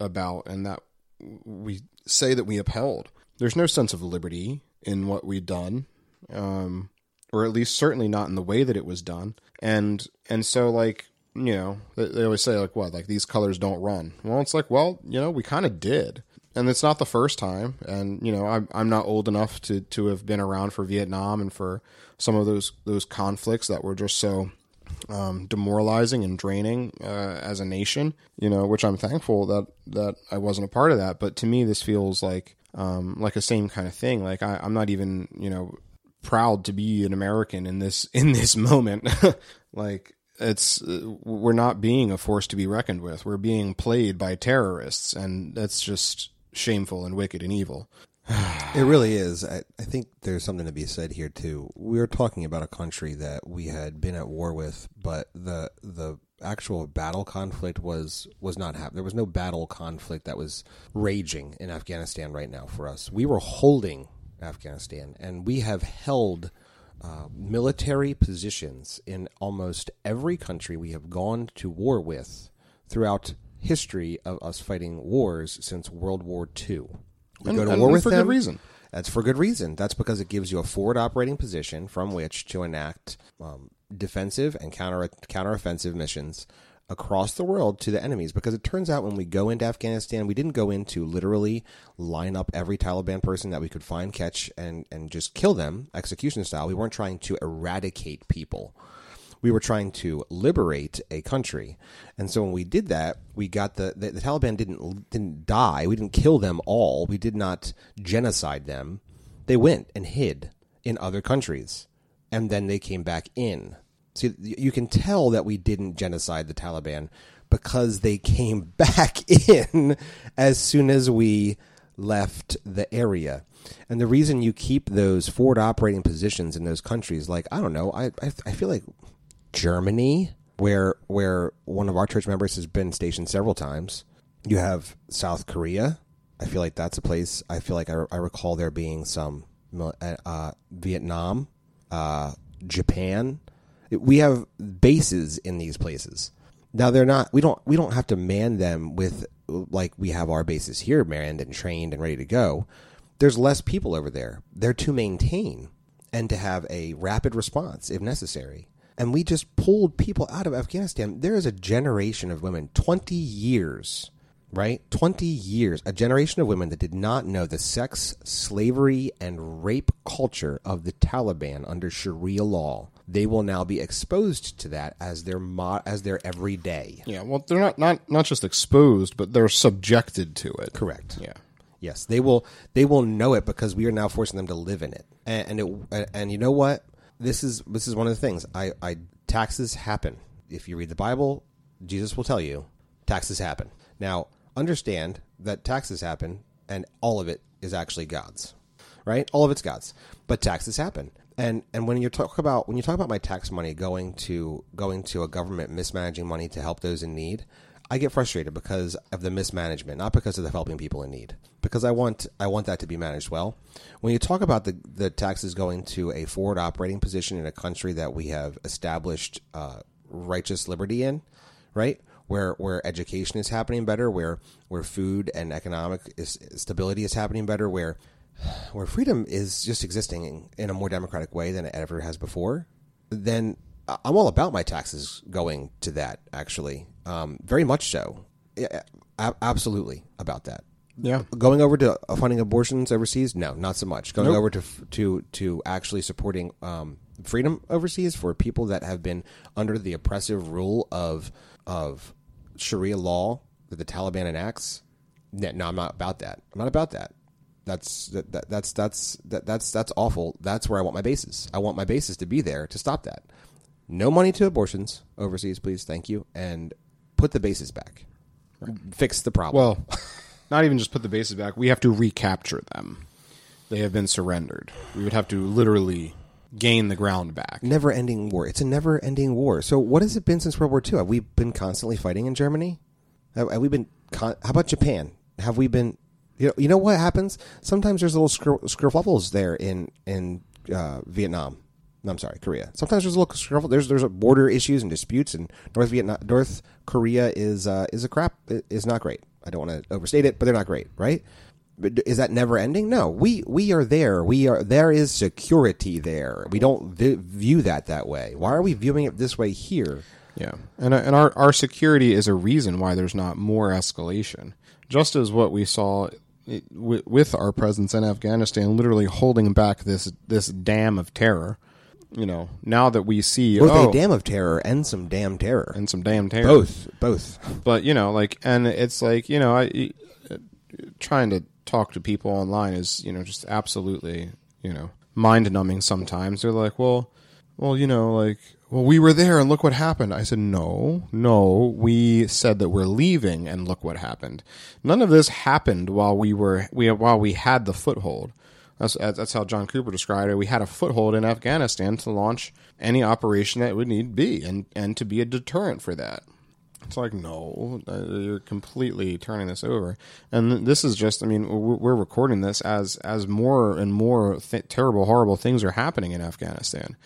about and that we say that we upheld there's no sense of liberty in what we've done um, or at least certainly not in the way that it was done and and so like you know, they, always say like what, like these colors don't run. Well, it's like, well, you know, we kind of did, and it's not the first time. And you know, I'm I'm not old enough to to have been around for Vietnam and for some of those those conflicts that were just so um, demoralizing and draining uh, as a nation. You know, which I'm thankful that that I wasn't a part of that. But to me, this feels like um, like a same kind of thing. Like I, I'm not even you know proud to be an American in this [laughs] in this moment. [laughs] like it's we're not being a force to be reckoned with. We're being played by terrorists, and that's just shameful and wicked and evil. It really is. I, I, think there's something to be said here too. We were talking about a country that we had been at war with, but the the actual battle conflict was was not happening. There was no battle conflict that was raging in Afghanistan right now for us. We were holding Afghanistan, and we have held uh, military positions in almost every country we have gone to war with throughout history of us fighting wars since World War II. We and, go to war with for them. good reason. That's for good reason. That's because it gives you a forward operating position from which to enact um, defensive and counter counteroffensive missions across the world to the enemies because it turns out when we go into Afghanistan, we didn't go in to literally line up every Taliban person that we could find, catch, and, and just kill them execution style. We weren't trying to eradicate people. We were trying to liberate a country, and so when we did that, we got the, the the Taliban didn't didn't die. We didn't kill them all. We did not genocide them. They went and hid in other countries, and then they came back in See, you can tell that we didn't genocide the Taliban because they came [laughs] back in as soon as we left the area. And the reason you keep those forward operating positions in those countries, like I don't know, I I, I feel like Germany, where where one of our church members has been stationed several times. You have South Korea. I feel like that's a place. I feel like I, I recall there being some uh, uh, Vietnam, uh, Japan. We have bases in these places. Now they're not. We don't. We don't have to man them with like we have our bases here, manned and trained and ready to go. There's less people over there. They're to maintain and to have a rapid response if necessary. And we just pulled people out of Afghanistan. There is a generation of women, 20 years, right? 20 years, a generation of women that did not know the sex, slavery, and rape culture of the Taliban under Sharia law. They will now be exposed to that as their mo- as their everyday. Yeah, well, they're not not not just exposed, but they're subjected to it. Correct. Yeah. Yes, they will. They will know it because we are now forcing them to live in it. And, and it. And you know what? This is this is one of the things. I, I taxes happen. If you read the Bible, Jesus will tell you taxes happen. Now understand that taxes happen, and all of it is actually God's. Right? All of it's God's. But taxes happen. And and when you talk about when you talk about my tax money going to going to a government mismanaging money to help those in need, I get frustrated because of the mismanagement, not because of the helping people in need. Because I want I want that to be managed well. When you talk about the the taxes going to a forward operating position in a country that we have established uh, righteous liberty in, right? Where where education is happening better, where where food and economic is, stability is happening better, where where freedom is just existing in a more democratic way than it ever has before, then I'm all about my taxes going to that. Actually, um, very much so. Yeah, a- absolutely about that. Yeah. Going over to funding abortions overseas, no, not so much. Going over to to to actually supporting um, freedom overseas for people that have been under the oppressive rule of of Sharia law that the Taliban enacts. No, no, I'm not about that. I'm not about that. That's that, that that's that's that, that's that's awful. That's where I want my bases. I want my bases to be there to stop that. No money to abortions overseas, please. Thank you, and put the bases back. Fix the problem. Well, [laughs] not even just put the bases back. We have to recapture them. They have been surrendered. We would have to literally gain the ground back. never ending war. It's a never ending war. So what has it been since World War II? Have we been constantly fighting in Germany? Have, have we been? Con- how about Japan? Have we been? You know, you know what happens? Sometimes there's little scr- scruffles there in in uh, Vietnam. I'm sorry, Korea. Sometimes there's a little scruffle. There's there's border issues and disputes, and North Vietnam, North Korea is uh, is a crap. Is not great. I don't want to overstate it, but they're not great, right? But is that never ending? No, we we are there. We are there is security there. We don't vi- view that that way. Why are we viewing it this way here? Yeah, and uh, and our our security is a reason why there's not more escalation. Just as what we saw with our presence in Afghanistan, literally holding back this this dam of terror. You know, now that we see Both oh, a dam of terror and some damn terror. and some damn terror, both, both. [laughs] but you know like and it's like you know i trying to talk to people online is you know just absolutely you know mind numbing sometimes. They're like well well you know like well we were there and look what happened. I said no no we said that we're leaving and look what happened. None of this happened while we were we while we had the foothold that's that's how John Cooper described it. We had a foothold in Afghanistan to launch any operation that would need be, and and to be a deterrent for that. It's like, no, uh, you're completely turning this over. And this is just, I mean, we're recording this as as more and more th- terrible, horrible things are happening in Afghanistan.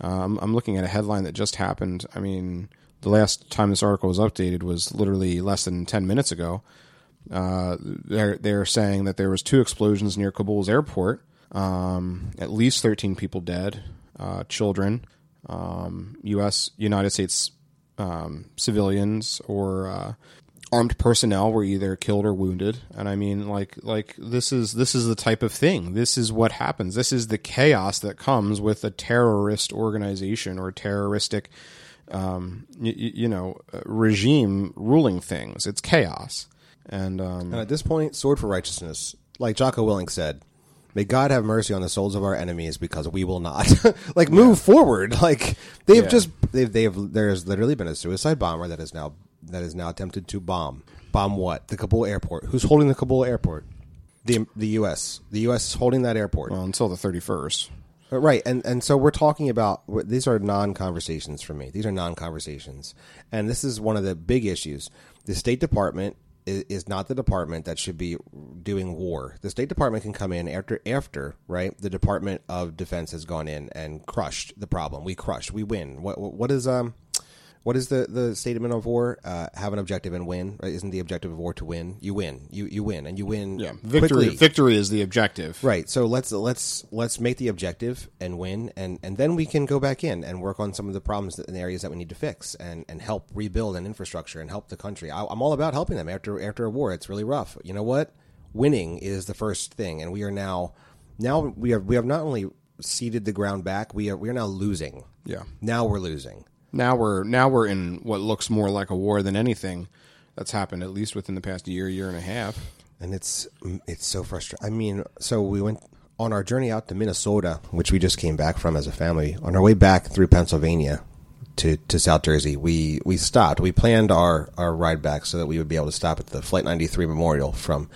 Um, I'm looking at a headline that just happened. I mean, the last time this article was updated was literally less than 10 minutes ago. Uh, they're they're saying that there was two explosions near Kabul's airport. Um, at least 13 people dead, uh, children. Um, U.S. United States um, civilians or uh, armed personnel were either killed or wounded. And I mean, like, like this is this is the type of thing. This is what happens. This is the chaos that comes with a terrorist organization or terroristic, um, y- you know, uh, regime ruling things. It's chaos. And um, And at this point, sword for righteousness. Like Jocko Willink said, may God have mercy on the souls of our enemies because we will not. [laughs] like move forward. [laughs] Like they've Yeah. just they've they've there's literally been a suicide bomber that is now that is now attempted to bomb. Bomb what? The Kabul airport. Who's holding the Kabul airport? The the US. The US is holding that airport. well, until the 31st. Uh, Right, and and so we're talking about these are non-conversations for me. These are non-conversations, and this is one of the big issues. The State Department is, not the department that should be doing war. The State Department can come in after after right. The Department of Defense has gone in and crushed the problem. We crushed. We win. What what is um. What is the, the statement of war? Uh, have an objective and win. Right? Isn't the objective of war to win? You win. You you win, and you win. Yeah, victory. quickly. Victory is the objective. Right. So let's let's let's make the objective and win, and and then we can go back in and work on some of the problems in the areas that we need to fix, and and help rebuild an infrastructure and help the country. I, I'm all about helping them after after a war. It's really rough. You know what? Winning is the first thing, and we are now now we have we have not only ceded the ground back, we are we are now losing. Yeah. Now we're losing. Now we're now we're in what looks more like a war than anything that's happened at least within the past year, year and a half. and it's it's so frustrating. I mean, so we went on our journey out to Minnesota, which we just came back from as a family. On our way back through Pennsylvania to, to South Jersey, we we stopped. We planned our, our ride back so that we would be able to stop at the Flight 93 Memorial from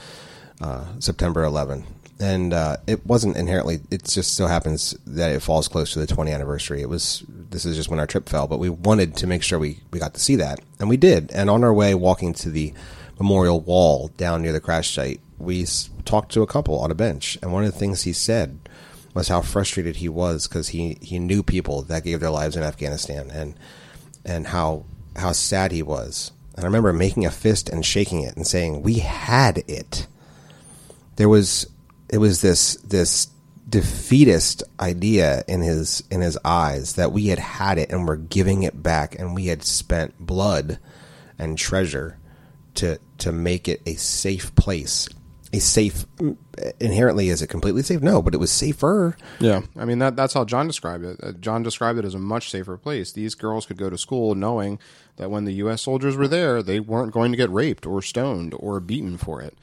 uh, September 11. And uh, it wasn't inherently. It just so happens that it falls close to the 20th anniversary. It was. This is just when our trip fell, but we wanted to make sure we, we got to see that, and we did. And on our way, walking to the memorial wall down near the crash site, we talked to a couple on a bench, and one of the things he said was how frustrated he was because he, he knew people that gave their lives in Afghanistan, and and how how sad he was. And I remember making a fist and shaking it and saying, "We had it." There was it was this this defeatist idea in his in his eyes that we had had it and we're giving it back and we had spent blood and treasure to to make it a safe place a safe inherently is it completely safe no but it was safer Yeah, I mean that that's how John described it. Uh, John described it as a much safer place. These girls could go to school knowing that when the U.S. soldiers were there, they weren't going to get raped or stoned or beaten for it.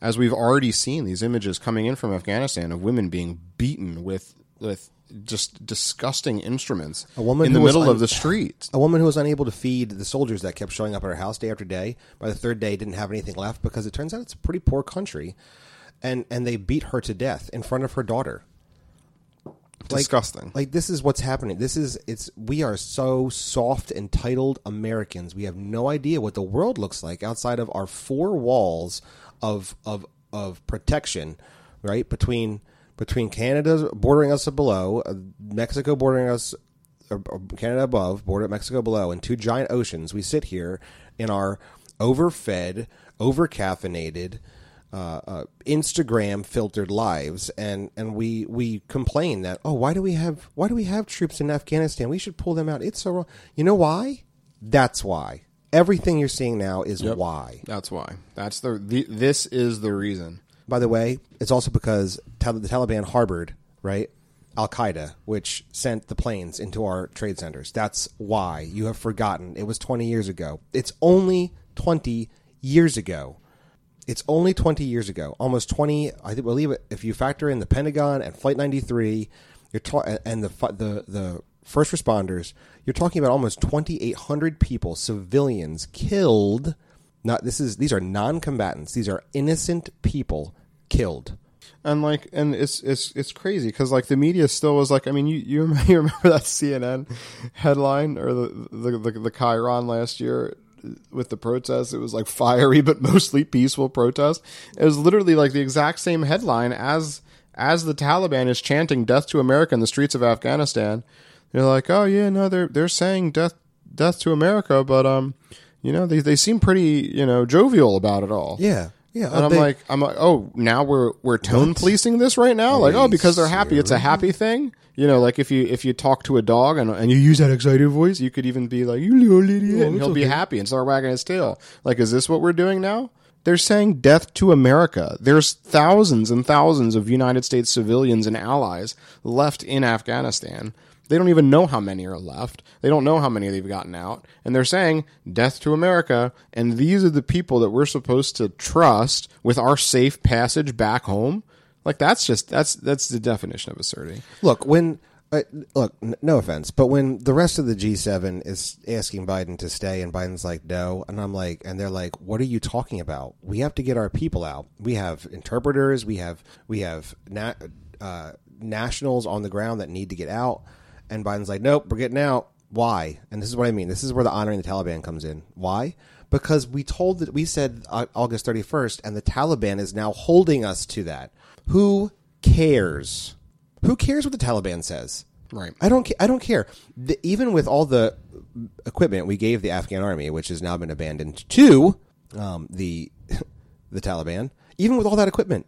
As we've already seen these images coming in from Afghanistan of women being beaten with with just disgusting instruments A woman in the middle un- of the street. a woman who was unable to feed the soldiers that kept showing up at her house day after day by the third day didn't have anything left because it turns out it's a pretty poor country and and they beat her to death in front of her daughter Like- Disgusting. Like this is what's happening. This is it's we are so soft entitled Americans. We have no idea what the world looks like outside of our four walls of of of protection, right? Between between Canada bordering us below, uh, Mexico bordering us Canada above, border Mexico below, and two giant oceans. We sit here in our overfed, overcaffeinated, uh, uh, Instagram filtered lives, and and we we complain that oh why do we have why do we have troops in Afghanistan? We should pull them out. It's so wrong. You know why? That's why. Everything you're seeing now is why. That's why. That's the, the this is the reason. By the way, it's also because Tal- the Taliban harbored right Al Qaeda, which sent the planes into our trade centers. That's why you have forgotten. It was 20 years ago. It's only 20 years ago. It's only 20 years ago. Almost 20. I think- believe it. If you factor in the Pentagon and Flight 93, you're ta- and the fi- the the first responders, you're talking about almost 2,800 people, civilians killed. Not this is these are non-combatants. These are innocent people killed. and like and it's it's it's crazy because like the media still was like i mean you you [laughs] remember, that cnn headline or the, the the the chiron last year with the protests it was like fiery but [laughs] mostly peaceful protest it was literally like the exact same headline as as the taliban is chanting death to america in the streets of afghanistan they're like oh yeah no they're they're saying death death to america but um you know they they seem pretty you know jovial about it all Yeah, yeah. and I'm they- like, I'm like, oh, now we're we're tone policing this right now. Like, oh, because they're happy, it's a happy thing. You know, like if you if you talk to a dog and and you use that excited voice, you could even be like, you little idiot, and he'll be happy and start wagging his tail. Like, is this what we're doing now? They're saying death to America. There's thousands and thousands of United States civilians and allies left in Afghanistan. They don't even know how many are left. They don't know how many they've gotten out. And they're saying, death to America. And these are the people that we're supposed to trust with our safe passage back home. Like that's just, that's, that's the definition of absurdity. Look, when uh, look, n- no offense, but when the rest of the G7 is asking Biden to stay and Biden's like no, and I'm like, and they're like, what are you talking about? We have to get our people out. We have interpreters. We have we have na- uh, nationals on the ground that need to get out. And Biden's like, nope, we're getting out. Why? And this is what I mean. This is where the honoring the Taliban comes in. Why? Because we told that we said uh, August 31st, and the Taliban is now holding us to that. Who cares? Who cares what the Taliban says? Right. I don't. ca- I don't care. The, even with all the equipment we gave the Afghan army, which has now been abandoned to um, the [laughs] the Taliban, even with all that equipment,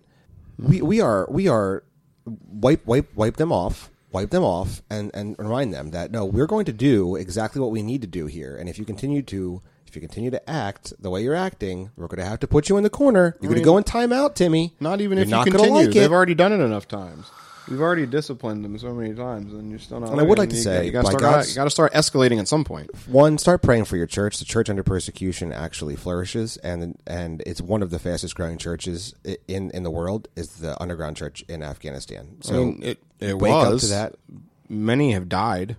we we are we are wipe wipe wipe them off, wipe them off, and and remind them that no, we're going to do exactly what we need to do here. And if you continue to if you continue to act the way you're acting, we're going to have to put you in the corner. You're going to go in timeout, Timmy. Not even You're if not you continue. like They've already done it enough times. We've already disciplined them so many times, and you're still not. And I would like to You- say, you got by to start. You got to start escalating at some point. one start praying for your church the church under persecution actually flourishes and and it's one of the fastest growing churches in in the world is the underground church in afghanistan so I mean, it it wake was up to that Many have died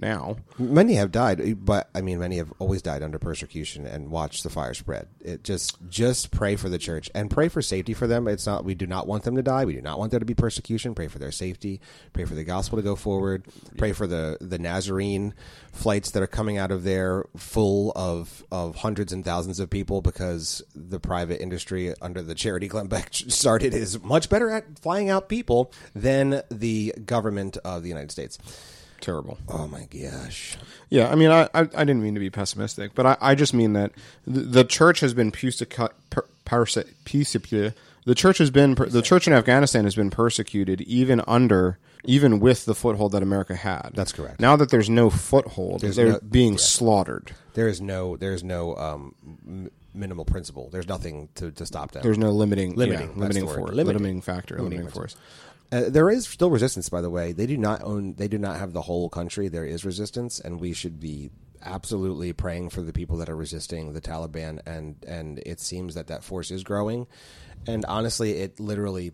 now. many have died but i mean many have always died under persecution and watched the fire spread. It just just pray for the church and pray for safety for them. It's not we do not want them to die. We do not want there to be persecution. Pray for their safety. Pray for the gospel to go forward. Pray for the the nazarene flights that are coming out of there full of of hundreds and thousands of people because the private industry under the charity Glenn Beck [laughs] started is much better at flying out people than the government of the united states Terrible. oh my gosh Yeah, I mean, I, I, I didn't mean to be pessimistic, but I, I just mean that the, the church has been pusica- per, perse- pusica- the church has been the church in Afghanistan has been persecuted even under even with the foothold that America had. That's correct. Now that there's no foothold, they're no- being slaughtered. There is no there is no um, m- minimal principle. There's nothing to, to stop them. There's no limiting Limiting, yeah, limiting force, Limiting. limiting factor, limiting, principle. force. Uh, there is still resistance, by the way. They do not own. They do not have the whole country. There is resistance, and we should be absolutely praying for the people that are resisting the Taliban. And and it seems that that force is growing. And honestly, it literally.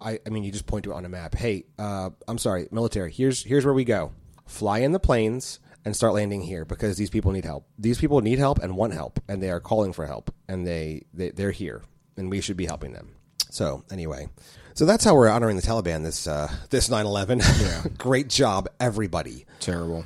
I, I mean, you just point to it on a map. Hey, uh, I'm sorry, military. Here's here's where we go. Fly in the planes and start landing here because these people need help. These people need help and want help, and they are calling for help, and they, they they're here, and we should be helping them. So anyway, so that's how we're honoring the Taliban this uh, this 9/11. [laughs] Great job, everybody. Terrible.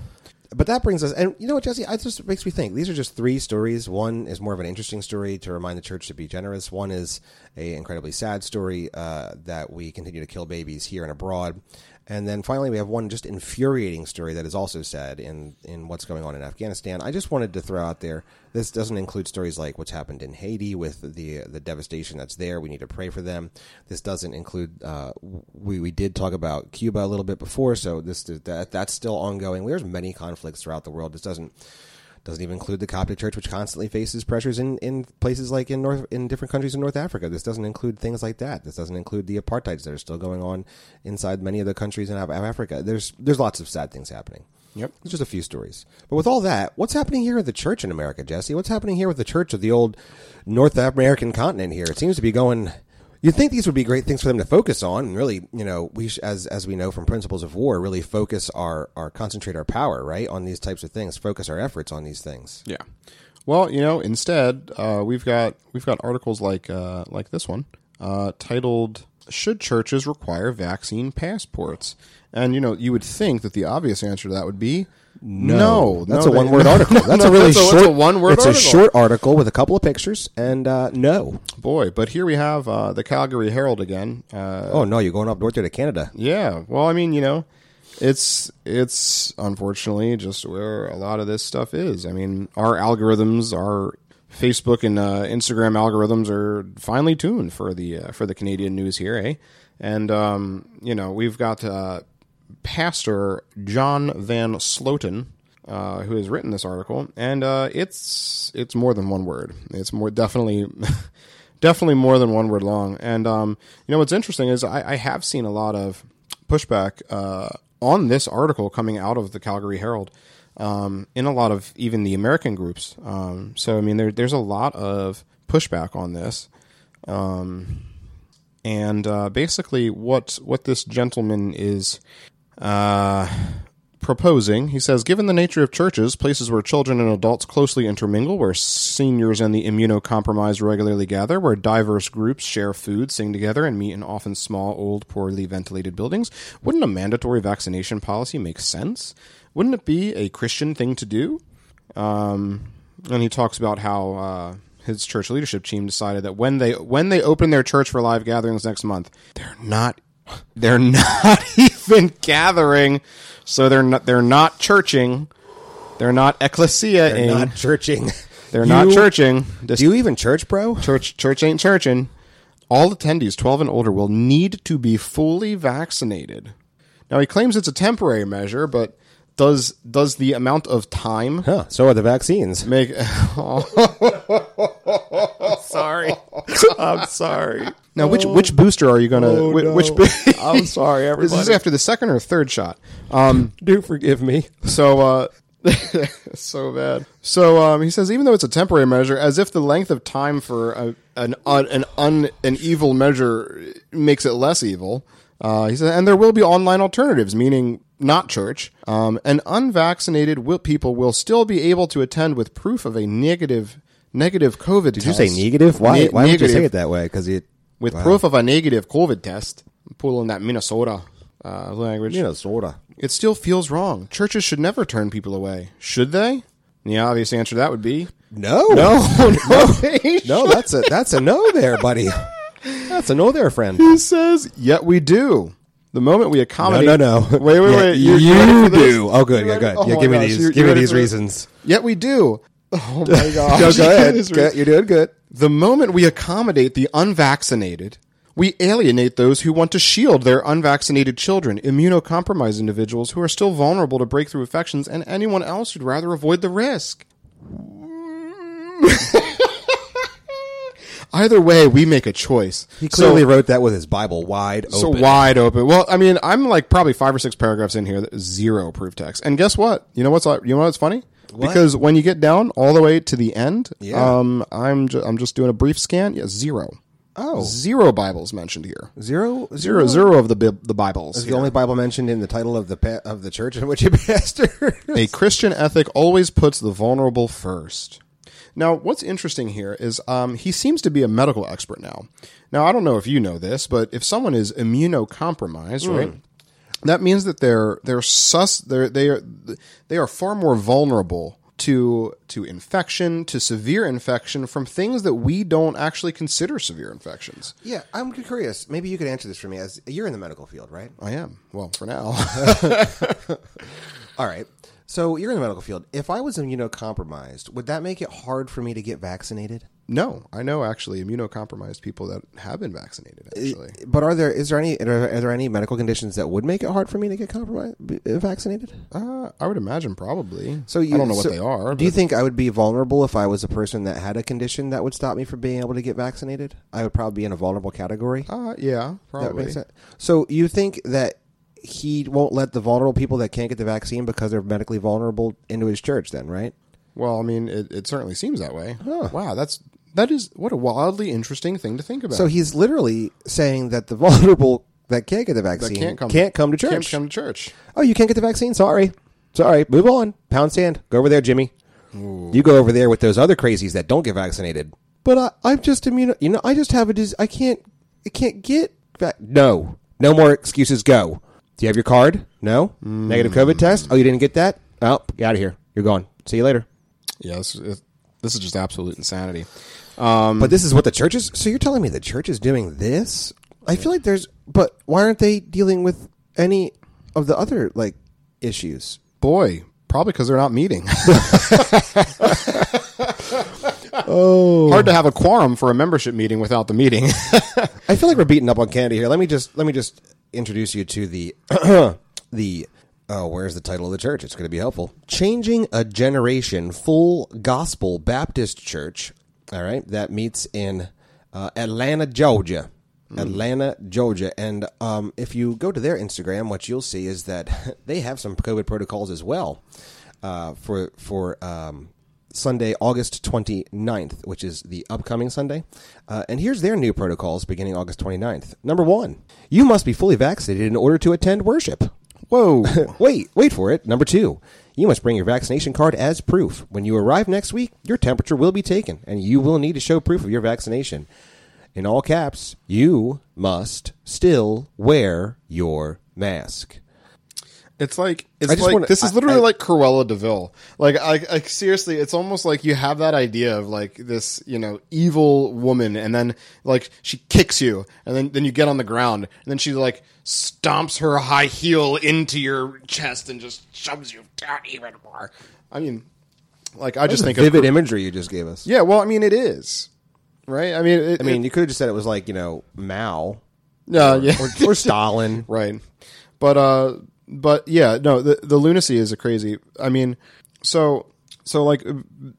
But that brings us, and you know what, Jesse? It just makes me think. These are just three stories. One is more of an interesting story to remind the church to be generous. One is a incredibly sad story uh, that we continue to kill babies here and abroad. And then finally, we have one just infuriating story that is also sad in in what's going on in Afghanistan. I just wanted to throw out there. This doesn't include stories like what's happened in Haiti with the the devastation that's there. We need to pray for them. This doesn't include. Uh, we we did talk about Cuba a little bit before, so this that that's still ongoing. There's many conflicts throughout the world. This doesn't doesn't even include the Coptic Church, which constantly faces pressures in, in places like in North in different countries in North Africa. This doesn't include things like that. This doesn't include the apartheids that are still going on inside many of the countries in Africa. There's there's lots of sad things happening. Yep. It's just a few stories. But with all that, what's happening here at the church in America, Jesse? What's happening here with the church of the old North American continent here? It seems to be going. You'd think these would be great things for them to focus on, and really, you know, we sh- as as we know from principles of war, really focus our our concentrate our power right on these types of things, focus our efforts on these things. Yeah. Well, you know, instead, uh, we've got we've got articles like uh, like this one uh, titled "Should Churches Require Vaccine Passports?" And you know, you would think that the obvious answer to that would be no. that's No, a one word [laughs] article. That's No, a really that's a- short one-word It's article. a short article with a couple of pictures, and uh, no. Boy, but here we have uh, the Calgary Herald again. Uh, Oh no, you're going up north there to Canada. Yeah. Well, I mean, you know, it's it's unfortunately just where a lot of this stuff is. I mean, our algorithms, our Facebook and uh, Instagram algorithms are finely tuned for the uh, for the Canadian news here, eh? And um, you know, we've got uh, Pastor John Van Sloten. Uh, who has written this article? And uh, it's it's more than one word. It's more definitely [laughs] definitely more than one word long. And um, you know what's interesting is I, I have seen a lot of pushback uh, on this article coming out of the Calgary Herald um, in a lot of even the American groups. Um, so I mean, there, there's a lot of pushback on this. Um, and uh, basically, what what this gentleman is uh, proposing, he says, given the nature of churches, places where children and adults closely intermingle, where seniors and the immunocompromised regularly gather, where diverse groups share food, sing together, and meet in often small, old, poorly ventilated buildings, wouldn't a mandatory vaccination policy make sense? Wouldn't it be a Christian thing to do? Um, and he talks about how uh, his church leadership team decided that when they when they open their church for live gatherings next month, they're not they're [laughs] not [laughs] even gathering, so they're not they're not churching, they're not ecclesia, They're not churching. [laughs] they're not churching. Do you even church, bro? church church ain't churching. All attendees 12 and older will need to be fully vaccinated. Now he claims it's a temporary measure, but does does the amount of time Huh. So are the vaccines. make [laughs] sorry i'm sorry now which which booster are you gonna Oh, whi- no. which [laughs] bo- I'm sorry, [laughs] this is everybody. after the second or third shot um Do forgive me. so uh so bad so um he says even though it's a temporary measure as if the length of time for a, an un, an un an evil measure makes it less evil uh, he said, and there will be online alternatives, meaning not church. Um, and unvaccinated will, people will still be able to attend with proof of a negative negative COVID Did you say negative? Why? why would you say it that way? Because it with wow. proof of a negative COVID test. I'm pulling that Minnesota uh, language. You. It still feels wrong. Churches should never turn people away, should they? The obvious answer to that would be No, no, [laughs] [laughs] no, they no. That's a that's a no there, buddy. That's a no there, friend. He says, "Yet we do." The moment we accommodate, no, no. no. Wait, wait, [laughs] Yeah, wait. You, you ready for this? do. Oh, good. Yeah, good. Oh yeah, give me gosh, these. give me these for this? reasons. Yet we do. Oh [laughs] my god. Go, go ahead. [laughs] Go- You're doing good. The moment we accommodate the unvaccinated, we alienate those who want to shield their unvaccinated children, immunocompromised individuals who are still vulnerable to breakthrough infections, and anyone else who'd rather avoid the risk. Either way, we make a choice. He clearly wrote that with his Bible wide open. So wide open. Well, I mean, I'm like probably five or six paragraphs in here zero proof text. And guess what? You know what's you know what's funny? Because when you get down all the way to the end, Yeah. um, I'm ju- I'm just doing a brief scan. Yeah, zero. Oh. zero Bibles mentioned here. Zero, Zero, zero of the the Bibles. Is the only Bible mentioned in the title of the pa- of the church in which you [laughs] pastor. a Christian ethic always puts the vulnerable first. Now, what's interesting here is um, he seems to be a medical expert now. Now, I don't know if you know this, but if someone is immunocompromised, right, that means that they're they're sus they're they are they are far more vulnerable to to infection, to severe infection from things that we don't actually consider severe infections. yeah, I'm curious. Maybe you could answer this for me. As you're in the medical field, right? I am well for now. [laughs] All right. So you're in the medical field. If I was immunocompromised, would that make it hard for me to get vaccinated? no, I know actually immunocompromised people that have been vaccinated. Actually, But are there is there any are there any medical conditions that would make it hard for me to get compromised, vaccinated? Uh, I would imagine probably. So you, I don't know so what they are. Do you think I would be vulnerable if I was a person that had a condition that would stop me from being able to get vaccinated? I would probably be in a vulnerable category. Uh, yeah, That probably. makes sense. So you think that he won't let the vulnerable people that can't get the vaccine because they're medically vulnerable into his church? Then, right? Well, I mean, it, it certainly seems that way. Wow, that's that is what a wildly interesting thing to think about. So he's literally saying that the [laughs] vulnerable that can't get the vaccine can't come can't come to church. Can't come to church. oh, you can't get the vaccine? Sorry, sorry. Move on. Pound sand. Go over there, Jimmy. You go over there with those other crazies that don't get vaccinated. But I, I'm just immune. You know, I just have a dis- I can't. I can't get. Vac- no, no more excuses. Go. Do you have your card? No. Negative COVID test. Oh, you didn't get that. Oh, get out of here. You're gone. See you later. Yeah, this, it, this is just absolute insanity. Um, But this is what the church is. So you're telling me the church is doing this? I feel like there's. But why aren't they dealing with any of the other like issues? boy, probably because they're not meeting. [laughs] Oh, Hard to have a quorum for a membership meeting without the meeting. [laughs] I feel like we're beating up on candy here. Let me just let me just introduce you to the [clears throat] the oh, where's the title of the church? It's going to be helpful. Changing a Generation Full Gospel Baptist Church. All right, that meets in uh, Atlanta, Georgia. Atlanta, Georgia, and um, if you go to their Instagram, what you'll see is that [laughs] they have some COVID protocols as well uh, for for um, Sunday, August 29th, which is the upcoming Sunday. Uh, and here's their new protocols beginning August 29th. Number one, you must be fully vaccinated in order to attend worship. Whoa. [laughs] Wait, wait for it. Number two, you must bring your vaccination card as proof. When you arrive next week, your temperature will be taken, and you will need to show proof of your vaccination. In all caps, you must still wear your mask. It's like it's I just like wanna- this is literally I- like Cruella de Vil. Like I like seriously, it's almost like you have that idea of like this, you know, evil woman, and then like she kicks you, and then then you get on the ground, and then she like stomps her high heel into your chest and just shoves you down even more. I mean, like I just think vivid of imagery you just gave us. yeah. Well, I mean, it is right. I mean, it, I mean, you could have just said it was like you know Mao no, yeah, or, or Stalin. [laughs] right but uh but yeah no the the lunacy is a crazy i mean so so like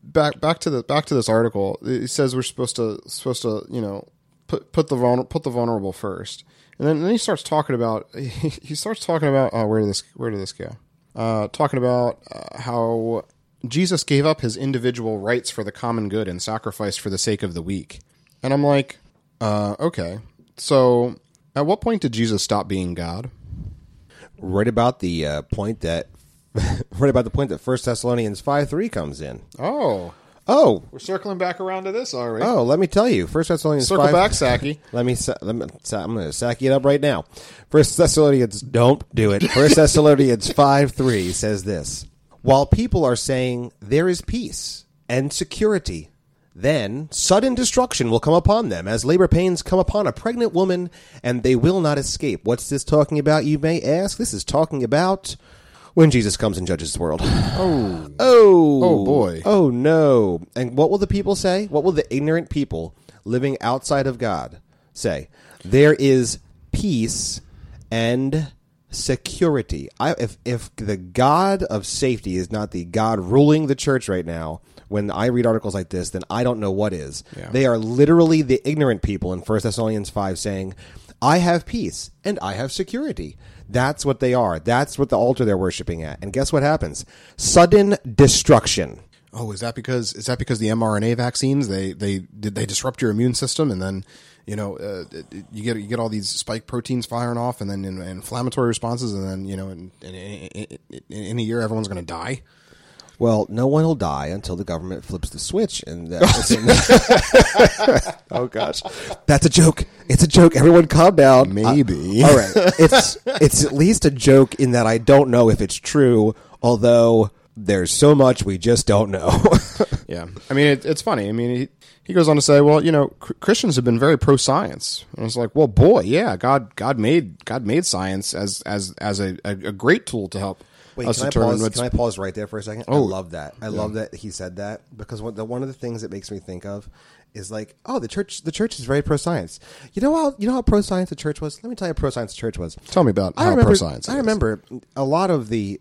back back to the back to this article it says we're supposed to supposed to you know put put the put the vulnerable first. And then, then he starts talking about [laughs] he starts talking about oh where did this where did this go? Uh talking about uh, how jesus gave up his individual rights for the common good and sacrificed for the sake of the weak. And i'm like uh okay. So at what point did jesus stop being god right about the uh, point that [laughs] right about the point that First Thessalonians five three comes in. Oh, Oh, we're circling back around to this already. oh, let me tell you, First Thessalonians Circle 5, back, Saki. [laughs] Let me. Let me I'm going to sack it up right now. First Thessalonians. Don't do it. First [laughs] Thessalonians five three says this: While people are saying there is peace and security, then sudden destruction will come upon them, as labor pains come upon a pregnant woman, and they will not escape. What's this talking about? You may ask. This is talking about. When Jesus comes and judges the world. [sighs] Oh, Oh. Oh, boy. Oh no. And what will the people say? What will the ignorant people living outside of God say? There is peace and security. I, if if the God of safety is not the God ruling the church right now, when I read articles like this, then I don't know what is. Yeah. They are literally the ignorant people in 1 Thessalonians 5 saying, I have peace and I have security. That's what they are. That's what the altar they're worshiping at. And guess what happens? Sudden destruction. oh, is that because is that because the mRNA vaccines they they did they disrupt your immune system and then you know uh, you get you get all these spike proteins firing off and then in, inflammatory responses and then you know in, in, in, in, in a year everyone's going to die. Well, no one will die until the government flips the switch, and that, [laughs] oh gosh, that's a joke. It's a joke. Everyone, calm down. Maybe. Uh, all right. It's it's at least a joke in that I don't know if it's true, although there's so much we just don't know. [laughs] Yeah, I mean it, it's funny. I mean he, he goes on to say, well, you know, cr- Christians have been very pro science, and it's like, well, boy, yeah, God God made God made science as as as a, a, a great tool to help Wait, us can I, pause, what's can I pause right there for a second? I Oh. love that. I love that he said that because one, the, one of the things it makes me think of is like, oh, the church. The church is very pro science. You know how you know how pro science the church was. Let me tell you, pro science the church was. Tell me about I how pro-science I is. remember a lot of the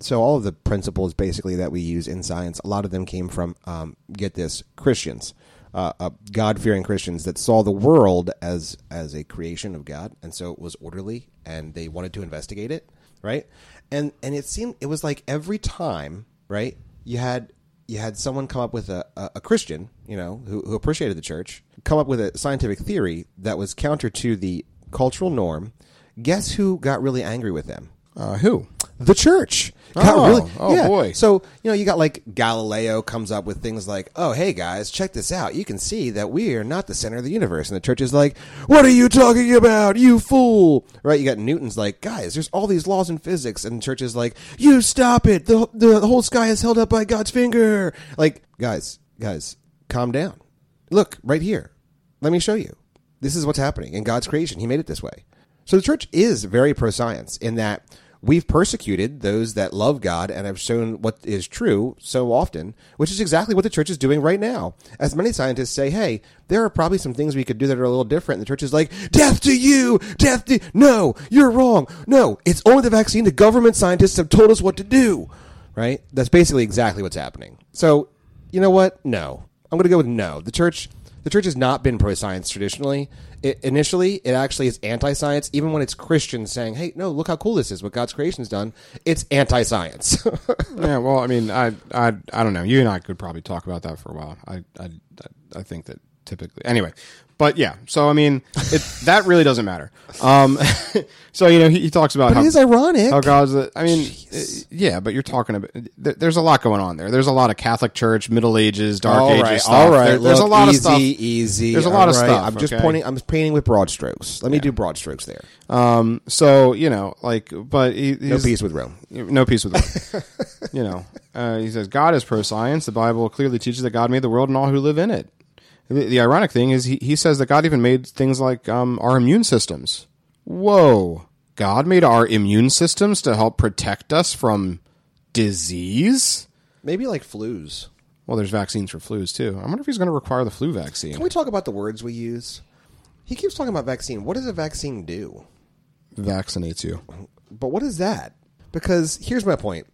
so all of the principles basically that we use in science. A lot of them came from um, get this Christians. Uh, uh, God-fearing Christians that saw the world as as a creation of God, and so it was orderly, and they wanted to investigate it, right? And and it seemed it was like every time, right? You had you had someone come up with a, a, a Christian, you know, who, who appreciated the church, come up with a scientific theory that was counter to the cultural norm. Guess who got really angry with them? uh, who? The church. Got Oh, really, oh, yeah. boy. So you know, you got like Galileo comes up with things like, "Oh, hey guys, check this out. You can see that we are not the center of the universe." And the church is like, "What are you talking about, you fool?" Right? You got Newton's like, "Guys, there's all these laws in physics," and the church is like, "You stop it. the The whole sky is held up by God's finger." Like, guys, guys, calm down. Look right here. Let me show you. This is what's happening in God's creation. He made it this way. So the church is very pro science in that we've persecuted those that love God and have shown what is true so often, which is exactly what the church is doing right now. As many scientists say, hey, there are probably some things we could do that are a little different. And the church is like, death to you, death to, no, you're wrong. No, it's only the vaccine. The government scientists have told us what to do, right? That's basically exactly what's happening. So, you know what? No. I'm going to go with no. The church the church has not been pro science traditionally. It, initially, it actually is anti science. Even when it's Christians saying, "Hey, no, look how cool this is! What God's creation's done," it's anti science. [laughs] Yeah, well, I mean, I, I, I don't know. You and I could probably talk about that for a while. I, I, I think that typically. Anyway, but yeah. So I mean, it, that really doesn't matter. Um, [laughs] so you know, he, he talks about But how it is ironic. how God's. I mean, uh, yeah, but you're talking about. th- There's a lot going on there. There's a lot of Catholic Church, Middle Ages, Dark all Ages right, stuff. all right. There- there's Look, a lot easy, of stuff. Easy. There's a lot of stuff, I'm just okay? pointing. I'm painting with broad strokes. Let me do broad strokes there. Um, so you know, like, but he, No peace with Rome. no peace with Rome. you know, uh, he says God is pro science. The Bible clearly teaches that God made the world and all who live in it. The, the ironic thing is, he, he says that God even made things like um, our immune systems. Whoa. God made our immune systems to help protect us from disease? Maybe like flus. Well, there's vaccines for flus too. I wonder if he's going to require the flu vaccine. Can we talk about the words we use? He keeps talking about vaccine. What does a vaccine do? Vaccinates you. But what is that? Because here's my point.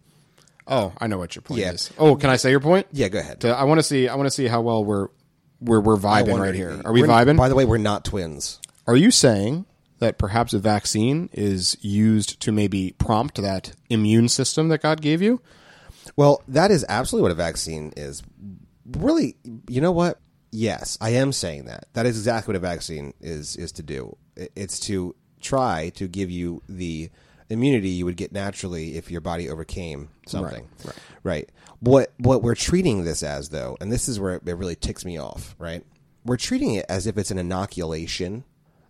Oh, I know what your point Yeah. is. Oh, can I say your point? Yeah, go ahead. I want to see. I want to see how well we're we're we're vibing right here. Are we we're- vibing? By the way, we're not twins. Are you saying that perhaps a vaccine is used to maybe prompt that immune system that God gave you? Well, that is absolutely what a vaccine is. Really, you know what? Yes, I am saying that. That is exactly what a vaccine is is to do. I- It's to try to give you the immunity you would get naturally if your body overcame something. right. Right. What what we're treating this as though, and this is where it really ticks me off, right? We're treating it as if it's an inoculation,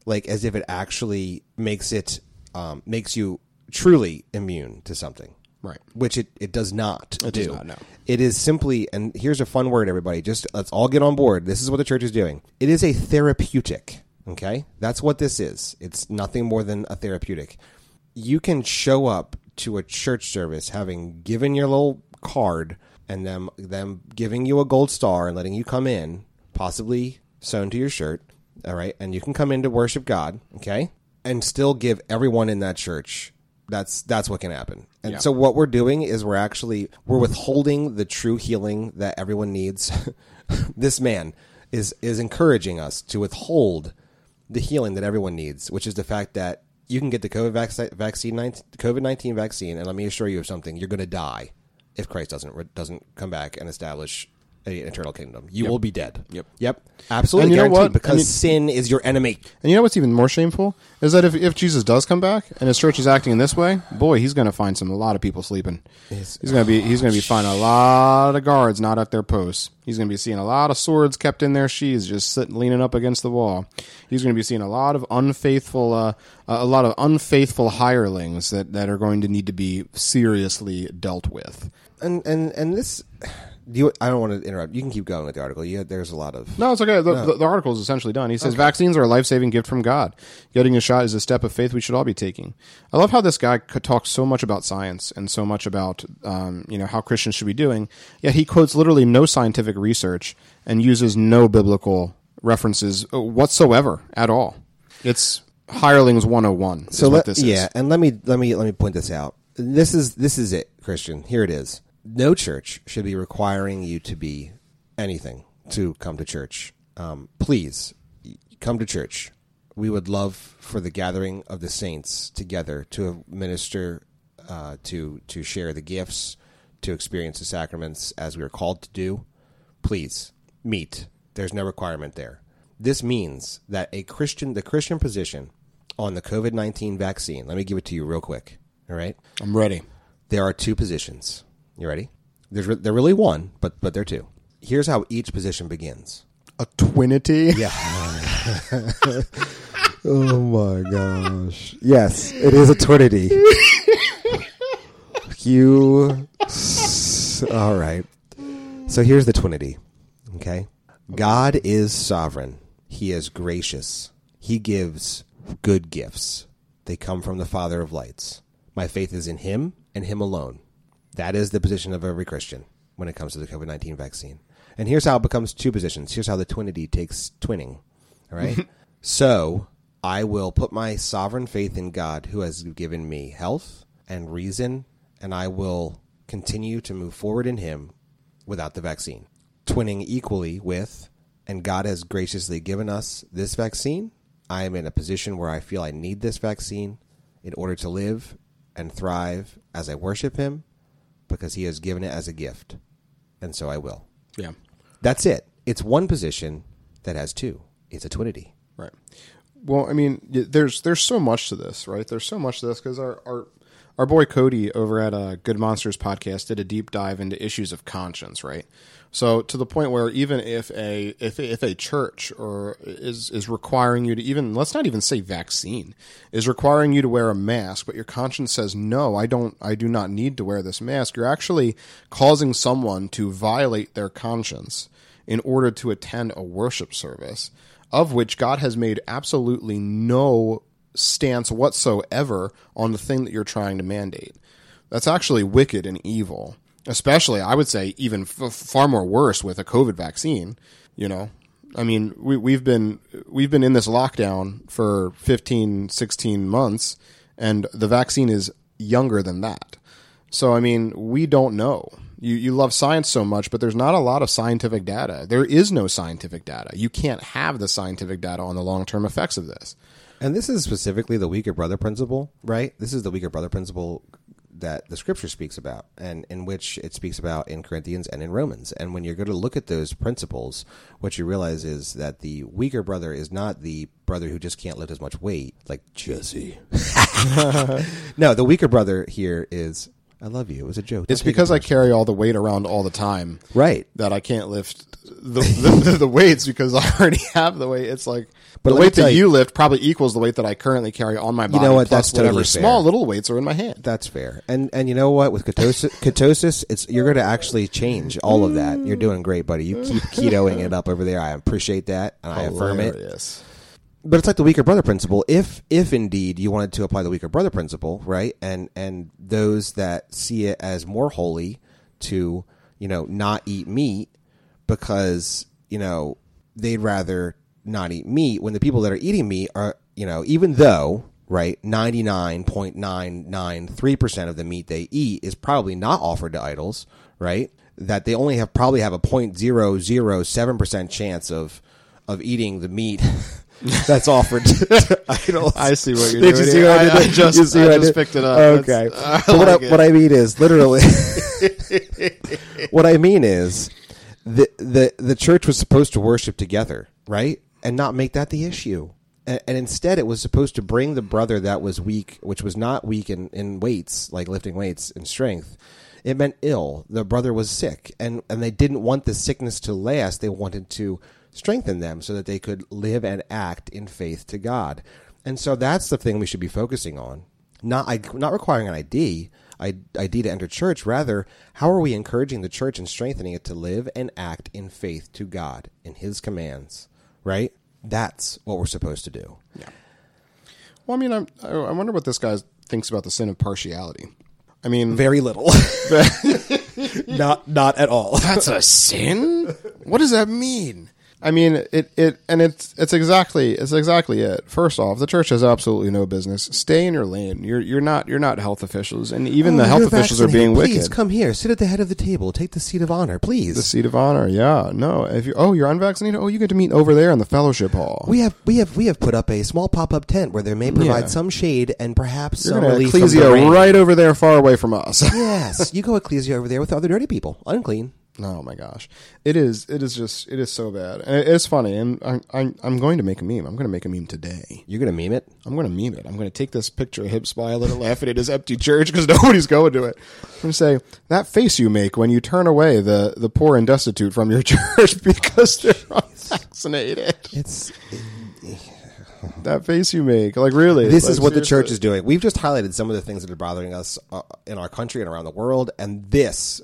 like as if it actually makes it um, makes you truly immune to something Right. which it, it does not It do. does not, no. It is simply, and here's a fun word, everybody. Just let's all get on board. This is what the church is doing. It is a therapeutic. Okay, that's what this is. It's nothing more than a therapeutic. You can show up to a church service having given your little card and them them giving you a gold star and letting you come in, possibly sewn to your shirt. All right, and you can come in to worship God. Okay, and still give everyone in that church that's that's what can happen. And Yeah. so what we're doing is we're actually we're withholding the true healing that everyone needs. [laughs] this man is is encouraging us to withhold the healing that everyone needs, which is the fact that you can get the COVID vac- vaccine COVID nineteen vaccine, and let me assure you of something: you're going to die if Christ doesn't doesn't come back and establish an eternal kingdom. You will be dead. Yep. Yep. Absolutely. And you know guaranteed, what? Because And you- sin is your enemy. And you know what's even more shameful is that if, if Jesus does come back and his church is acting in this way, boy, he's going to find some a lot of people sleeping. He's going to be he's going to be finding a lot of guards not at their posts. He's going to be seeing a lot of swords kept in their sheaths, just sitting leaning up against the wall. He's going to be seeing a lot of unfaithful uh, a lot of unfaithful hirelings that that are going to need to be seriously dealt with. And and and this, do you, I don't want to interrupt. You can keep going with the article. You, there's a lot of No, it's okay. The, the, the article is essentially done. He says vaccines are a life saving gift from God. Getting a shot is a step of faith we should all be taking. I love how this guy could talk so much about science and so much about um, you know how Christians should be doing. Yet he quotes literally no scientific research and uses no biblical references whatsoever at all. It's hirelings 101. Is so what let, this is. yeah, and let me let me let me point this out. This is this is it, Christian. Here it is. No church should be requiring you to be anything to come to church. Um, please come to church. We would love for the gathering of the saints together to minister, uh, to to share the gifts, to experience the sacraments as we are called to do. Please meet. There's no requirement there. This means that a Christian, the Christian position on the COVID 19 vaccine, let me give it to you real quick. All right. I'm ready. There are two positions. You ready? There's re- there really one, but but there are two. Here's how each position begins. A twinity. Yeah. [laughs] [laughs] oh my gosh. Yes, it is a twinity. [laughs] you. s- All right. So here's the twinity. Okay. God is sovereign. He is gracious. He gives good gifts. They come from the Father of lights. My faith is in Him and Him alone. That is the position of every Christian when it comes to the COVID 19 vaccine. And here's how it becomes two positions. Here's how the twinity takes twinning. All right. [laughs] so I will put my sovereign faith in God who has given me health and reason, and I will continue to move forward in Him without the vaccine. Twinning equally with, and God has graciously given us this vaccine. I am in a position where I feel I need this vaccine in order to live and thrive as I worship Him because He has given it as a gift. And so I will. Yeah. That's it. It's one position that has two. It's a twinity. Right. Well, I mean, there's there's so much to this, right? There's so much to this because our, our our boy Cody over at uh, Good Monsters podcast did a deep dive into issues of conscience, right? So to the point where even if a if if a church or is is requiring you to even let's not even say vaccine is requiring you to wear a mask, but your conscience says no, I don't, I do not need to wear this mask. You're actually causing someone to violate their conscience in order to attend a worship service of which God has made absolutely no stance whatsoever on the thing that you're trying to mandate. That's actually wicked and evil. Especially, I would say, even f- far more worse with a COVID vaccine. You know, I mean, we, we've been we've been in this lockdown for 15, 16 months, and the vaccine is younger than that. So, I mean, we don't know. You, you love science so much, but there's not a lot of scientific data. There is no scientific data. You can't have the scientific data on the long term effects of this. And this is specifically the weaker brother principle, right? This is the weaker brother principle that the scripture speaks about and in which it speaks about in Corinthians and in Romans. And when you're going to look at those principles, what you realize is that the weaker brother is not the brother who just can't lift as much weight like Jesse. [laughs] no, the weaker brother here is I love you. It was a joke. It's Don't take it because I personally. carry all the weight around all the time right. that I can't lift the, the, [laughs] the weights because I already have the weight. It's like But the let me weight tell that you- you lift probably equals the weight that I currently carry on my body. You know what? plus That's totally whatever fair. small little weights are in my hand. That's fair. And and you know what? With ketosis, [laughs] ketosis it's you're going to actually change all of that. You're doing great, buddy. You keep ketoing it up over there. I appreciate that, and I affirm it. Hilarious. But it's like the weaker brother principle. If if indeed you wanted to apply the weaker brother principle, right, and and those that see it as more holy to you know not eat meat because you know they'd rather not eat meat when the people that are eating meat are you know even though right 99.993% of the meat they eat is probably not offered to idols right that they only have probably have a 0.007% chance of of eating the meat [laughs] that's offered to idols I see what you're did doing you see what I, I- did? I just- You see I what just did? picked it up. Okay. [laughs] I But what, I, what I mean is literally. [laughs] what I mean is, the the the church was supposed to worship together, right, and not make that the issue. And, and instead, it was supposed to bring the brother that was weak, which was not weak in, in weights, like lifting weights and strength. It meant ill. The brother was sick, and, and they didn't want the sickness to last. They wanted to strengthen them so that they could live and act in faith to God. And so that's the thing we should be focusing on. Not not requiring an ID, I- ID to enter church. Rather, how are we encouraging the church and strengthening it to live and act in faith to God in His commands? Right. That's what we're supposed to do. Yeah. Well, I mean, I'm, I I wonder what this guy thinks about the sin of partiality. I mean, Very little. [laughs] [laughs] not not at all. that's a sin. What does that mean? I mean, it, it and it's it's exactly it's exactly it. First off, the church has absolutely no business. Stay in your lane. You're you're not you're not health officials, and even oh, the health officials are being Please wicked. Please come here. Sit at the head of the table. Take the seat of honor, please. The seat of honor, yeah. No, if you oh you're unvaccinated, oh you get to meet over there in the fellowship hall. we have we have we have put up a small pop up tent where there may provide Yeah. some shade and perhaps You're some relief ecclesia right over there, far away from us. [laughs] yes, you go ecclesia over there with other dirty people, unclean. Oh my gosh, it is. It is just. It is so bad. And it's funny, and I, I, I'm going to make a meme. I'm going to make a meme today. You're gonna meme it. I'm going to meme it. I'm going to take this picture of him smiling and laughing at his empty church because [laughs] nobody's going to it. I'm going to say that face you make when you turn away the the poor and destitute from your [laughs] church because they're [laughs] unvaccinated. It's That face you make, like really. this like, is what the church is doing. We've just highlighted some of the things that are bothering us uh, in our country and around the world, and this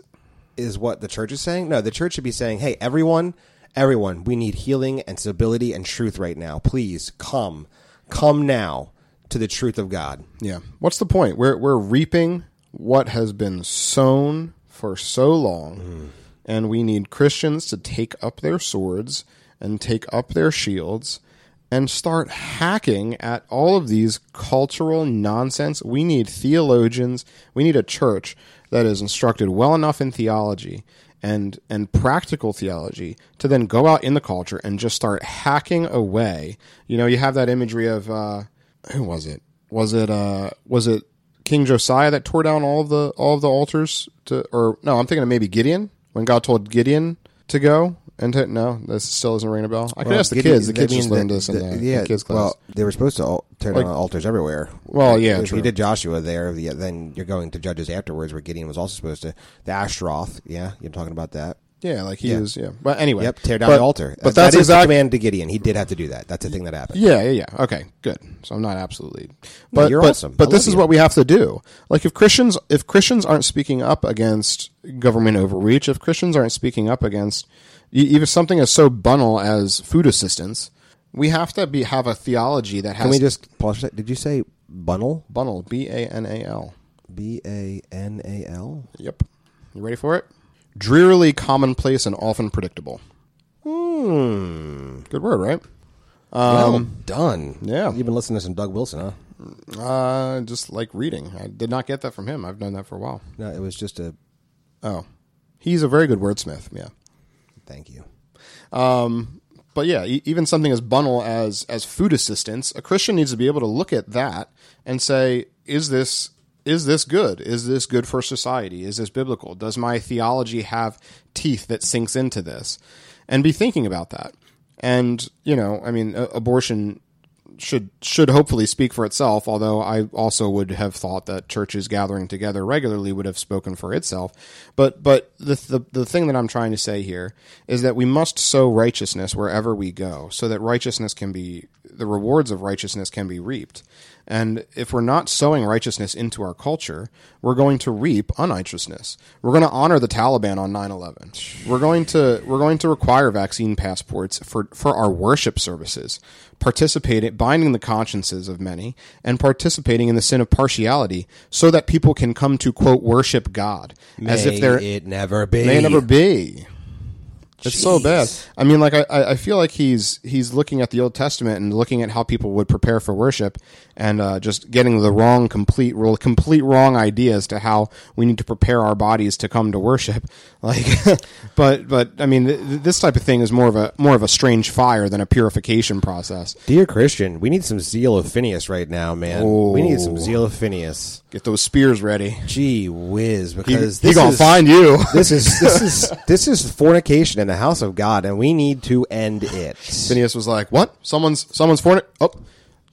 is what the church is saying. No, the church should be saying, "Hey, everyone, everyone, we need healing and stability and truth right now. Please come, come now to the truth of God." Yeah. What's the point? We're we're reaping what has been sown for so long, and we need Christians to take up their swords and take up their shields and start hacking at all of these cultural nonsense. We need theologians. We need a church that is instructed well enough in theology and and practical theology to then go out in the culture and just start hacking away. You know, you have that imagery of uh, who was it? Was it uh was it King Josiah that tore down all of the all of the altars to or no, I'm thinking of maybe Gideon when God told Gideon to go and to, no, this still doesn't ring a bell. I could Well, ask the kids. The kids mean, just learned the- this in the, the- yeah, kids class. Well, they were supposed to al- tear Like- down altars everywhere. Well, yeah, if true. you did Joshua there, the, then you're going to Judges afterwards, where Gideon was also supposed to. The Ashtaroth, yeah, you're talking about that. Yeah, like he yeah. was. Yeah, but anyway, Yep, tear down but- the altar. But That that's is exactly the command to Gideon. He did have to do that. That's the thing that happened. Yeah, yeah, yeah. Okay, good. So I'm not absolutely, but you're but, awesome. But I this is you. what we have to do. Like if Christians, if Christians aren't speaking up against government overreach, if Christians aren't speaking up against even something as so banal as food assistance, we have to be have a theology that has Can we just pause? for a sec? Did you say Bunnel? banal, b a n a l. B a n a l. Yep. You ready for it? Drearily commonplace and often predictable. Hmm. Good word, right? well done. yeah. You've been listening to some Doug Wilson, huh? Uh, just like reading. I did not get that from him. I've known that for a while. No, it was just a Oh, he's a very good wordsmith. Yeah. thank you. but yeah, e- even something as banal as as food assistance, a Christian needs to be able to look at that and say, is this is this good? Is this good for society? Is this biblical? Does my theology have teeth that sinks into this? And be thinking about that. And you know, I mean, abortion should should hopefully speak for itself. Although I also would have thought that churches gathering together regularly would have spoken for itself. But but the the, the thing that I'm trying to say here is that we must sow righteousness wherever we go, so that righteousness can be the rewards of righteousness can be reaped. And if we're not sowing righteousness into our culture, we're going to reap unrighteousness. We're going to honor the Taliban on 9/11. We're going to we're going to require vaccine passports for for our worship services, participating binding the consciences of many and participating in the sin of partiality so that people can come to quote worship God as if they're it never be. may never be. It's so bad. I mean, like I, I feel like he's he's looking at the Old Testament and looking at how people would prepare for worship, and uh, just getting the wrong, complete, complete wrong ideas to how we need to prepare our bodies to come to worship. [laughs] Like, but but I mean, th- th- this type of thing is more of a more of a strange fire than a purification process. Dear Christian, we need some zeal of Phineas right now, man. We need some zeal of Phineas. Get those spears ready. Gee whiz, He, because he this gonna is, find you. this is this is [laughs] this is fornication in the house of God, and we need to end it. [laughs] Phineas was like, "What? Someone's someone's for it? Oh,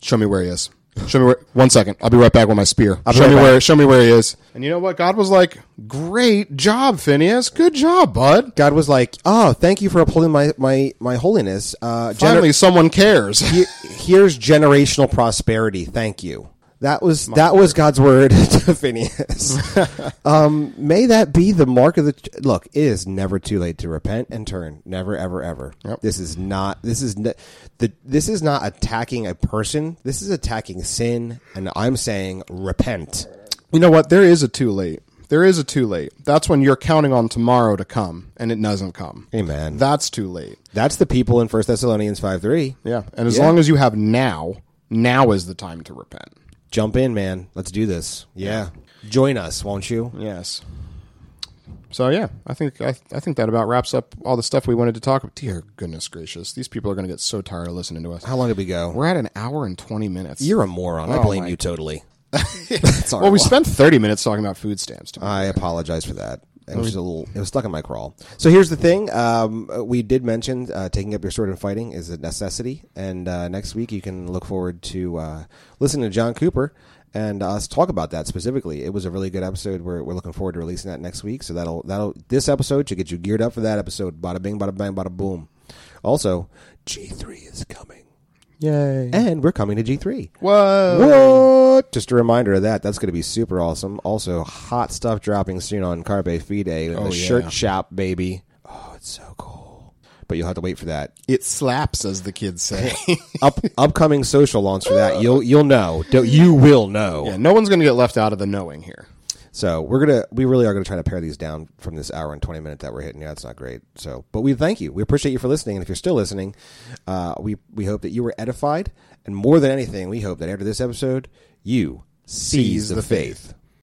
show me where he is. Show me where. One second. I'll be right back with my spear. be show right me back. where. Show me where he is." And you know what? God was like, "Great job, Phineas. Good job, bud. God was like, "Oh, thank you for upholding my my my holiness. Uh, gener- Finally, someone cares." he- here's generational prosperity. Thank you." That was that was God's word [laughs] to Phineas. [laughs] um, may that be the mark of the ch- look. It is never too late to repent and turn. Never, ever, ever. Yep. This is not. This is ne- the. This is not attacking a person. This is attacking sin. And I'm saying repent. you know what? There is a too late. There is a too late. That's when you're counting on tomorrow to come, and it doesn't come. Amen. That's too late. That's the people in First Thessalonians five three. Yeah. And as Yeah. long as you have now, now is the time to repent. Jump in, man. Let's do this. Yeah. Join us, won't you? Yes. So yeah, I think I, I think that about wraps up all the stuff we wanted to talk about. Dear goodness gracious, these people are going to get so tired of listening to us. How long did we go? We're at an hour and twenty minutes. You're a moron. I Oh, blame my- you totally. That's [laughs] well, we spent thirty minutes talking about food stamps. I apologize for that. It was a little. It was stuck in my crawl. So here's the thing. Um, we did mention uh, taking up your sword and fighting is a necessity, and uh, next week you can look forward to uh, listening to John Cooper and us talk about that specifically. It was a really good episode. We're, we're looking forward to releasing that next week. So that'll that'll this episode should get you geared up for that episode. Bada bing, bada bang, bada boom. Also, G three is coming, Yay! and we're coming to G three. Whoa! What? Just a reminder of that. That's going to be super awesome. Also, hot stuff dropping soon on Carpe Fide in Oh, the yeah. shirt shop, baby. Oh, it's so cool. But you'll have to wait for that. It slaps, as the kids say. [laughs] Up, upcoming social launch for that. You'll you'll know. Don't- You will know. yeah, no one's going to get left out of the knowing here. So we're gonna we really are gonna try to pare these down from this hour and twenty minute that we're hitting. Yeah, that's not great. So, but we thank you. We appreciate you for listening. And if you're still listening, uh, we we hope that you were edified. And more than anything, we hope that after this episode, you seize the faith.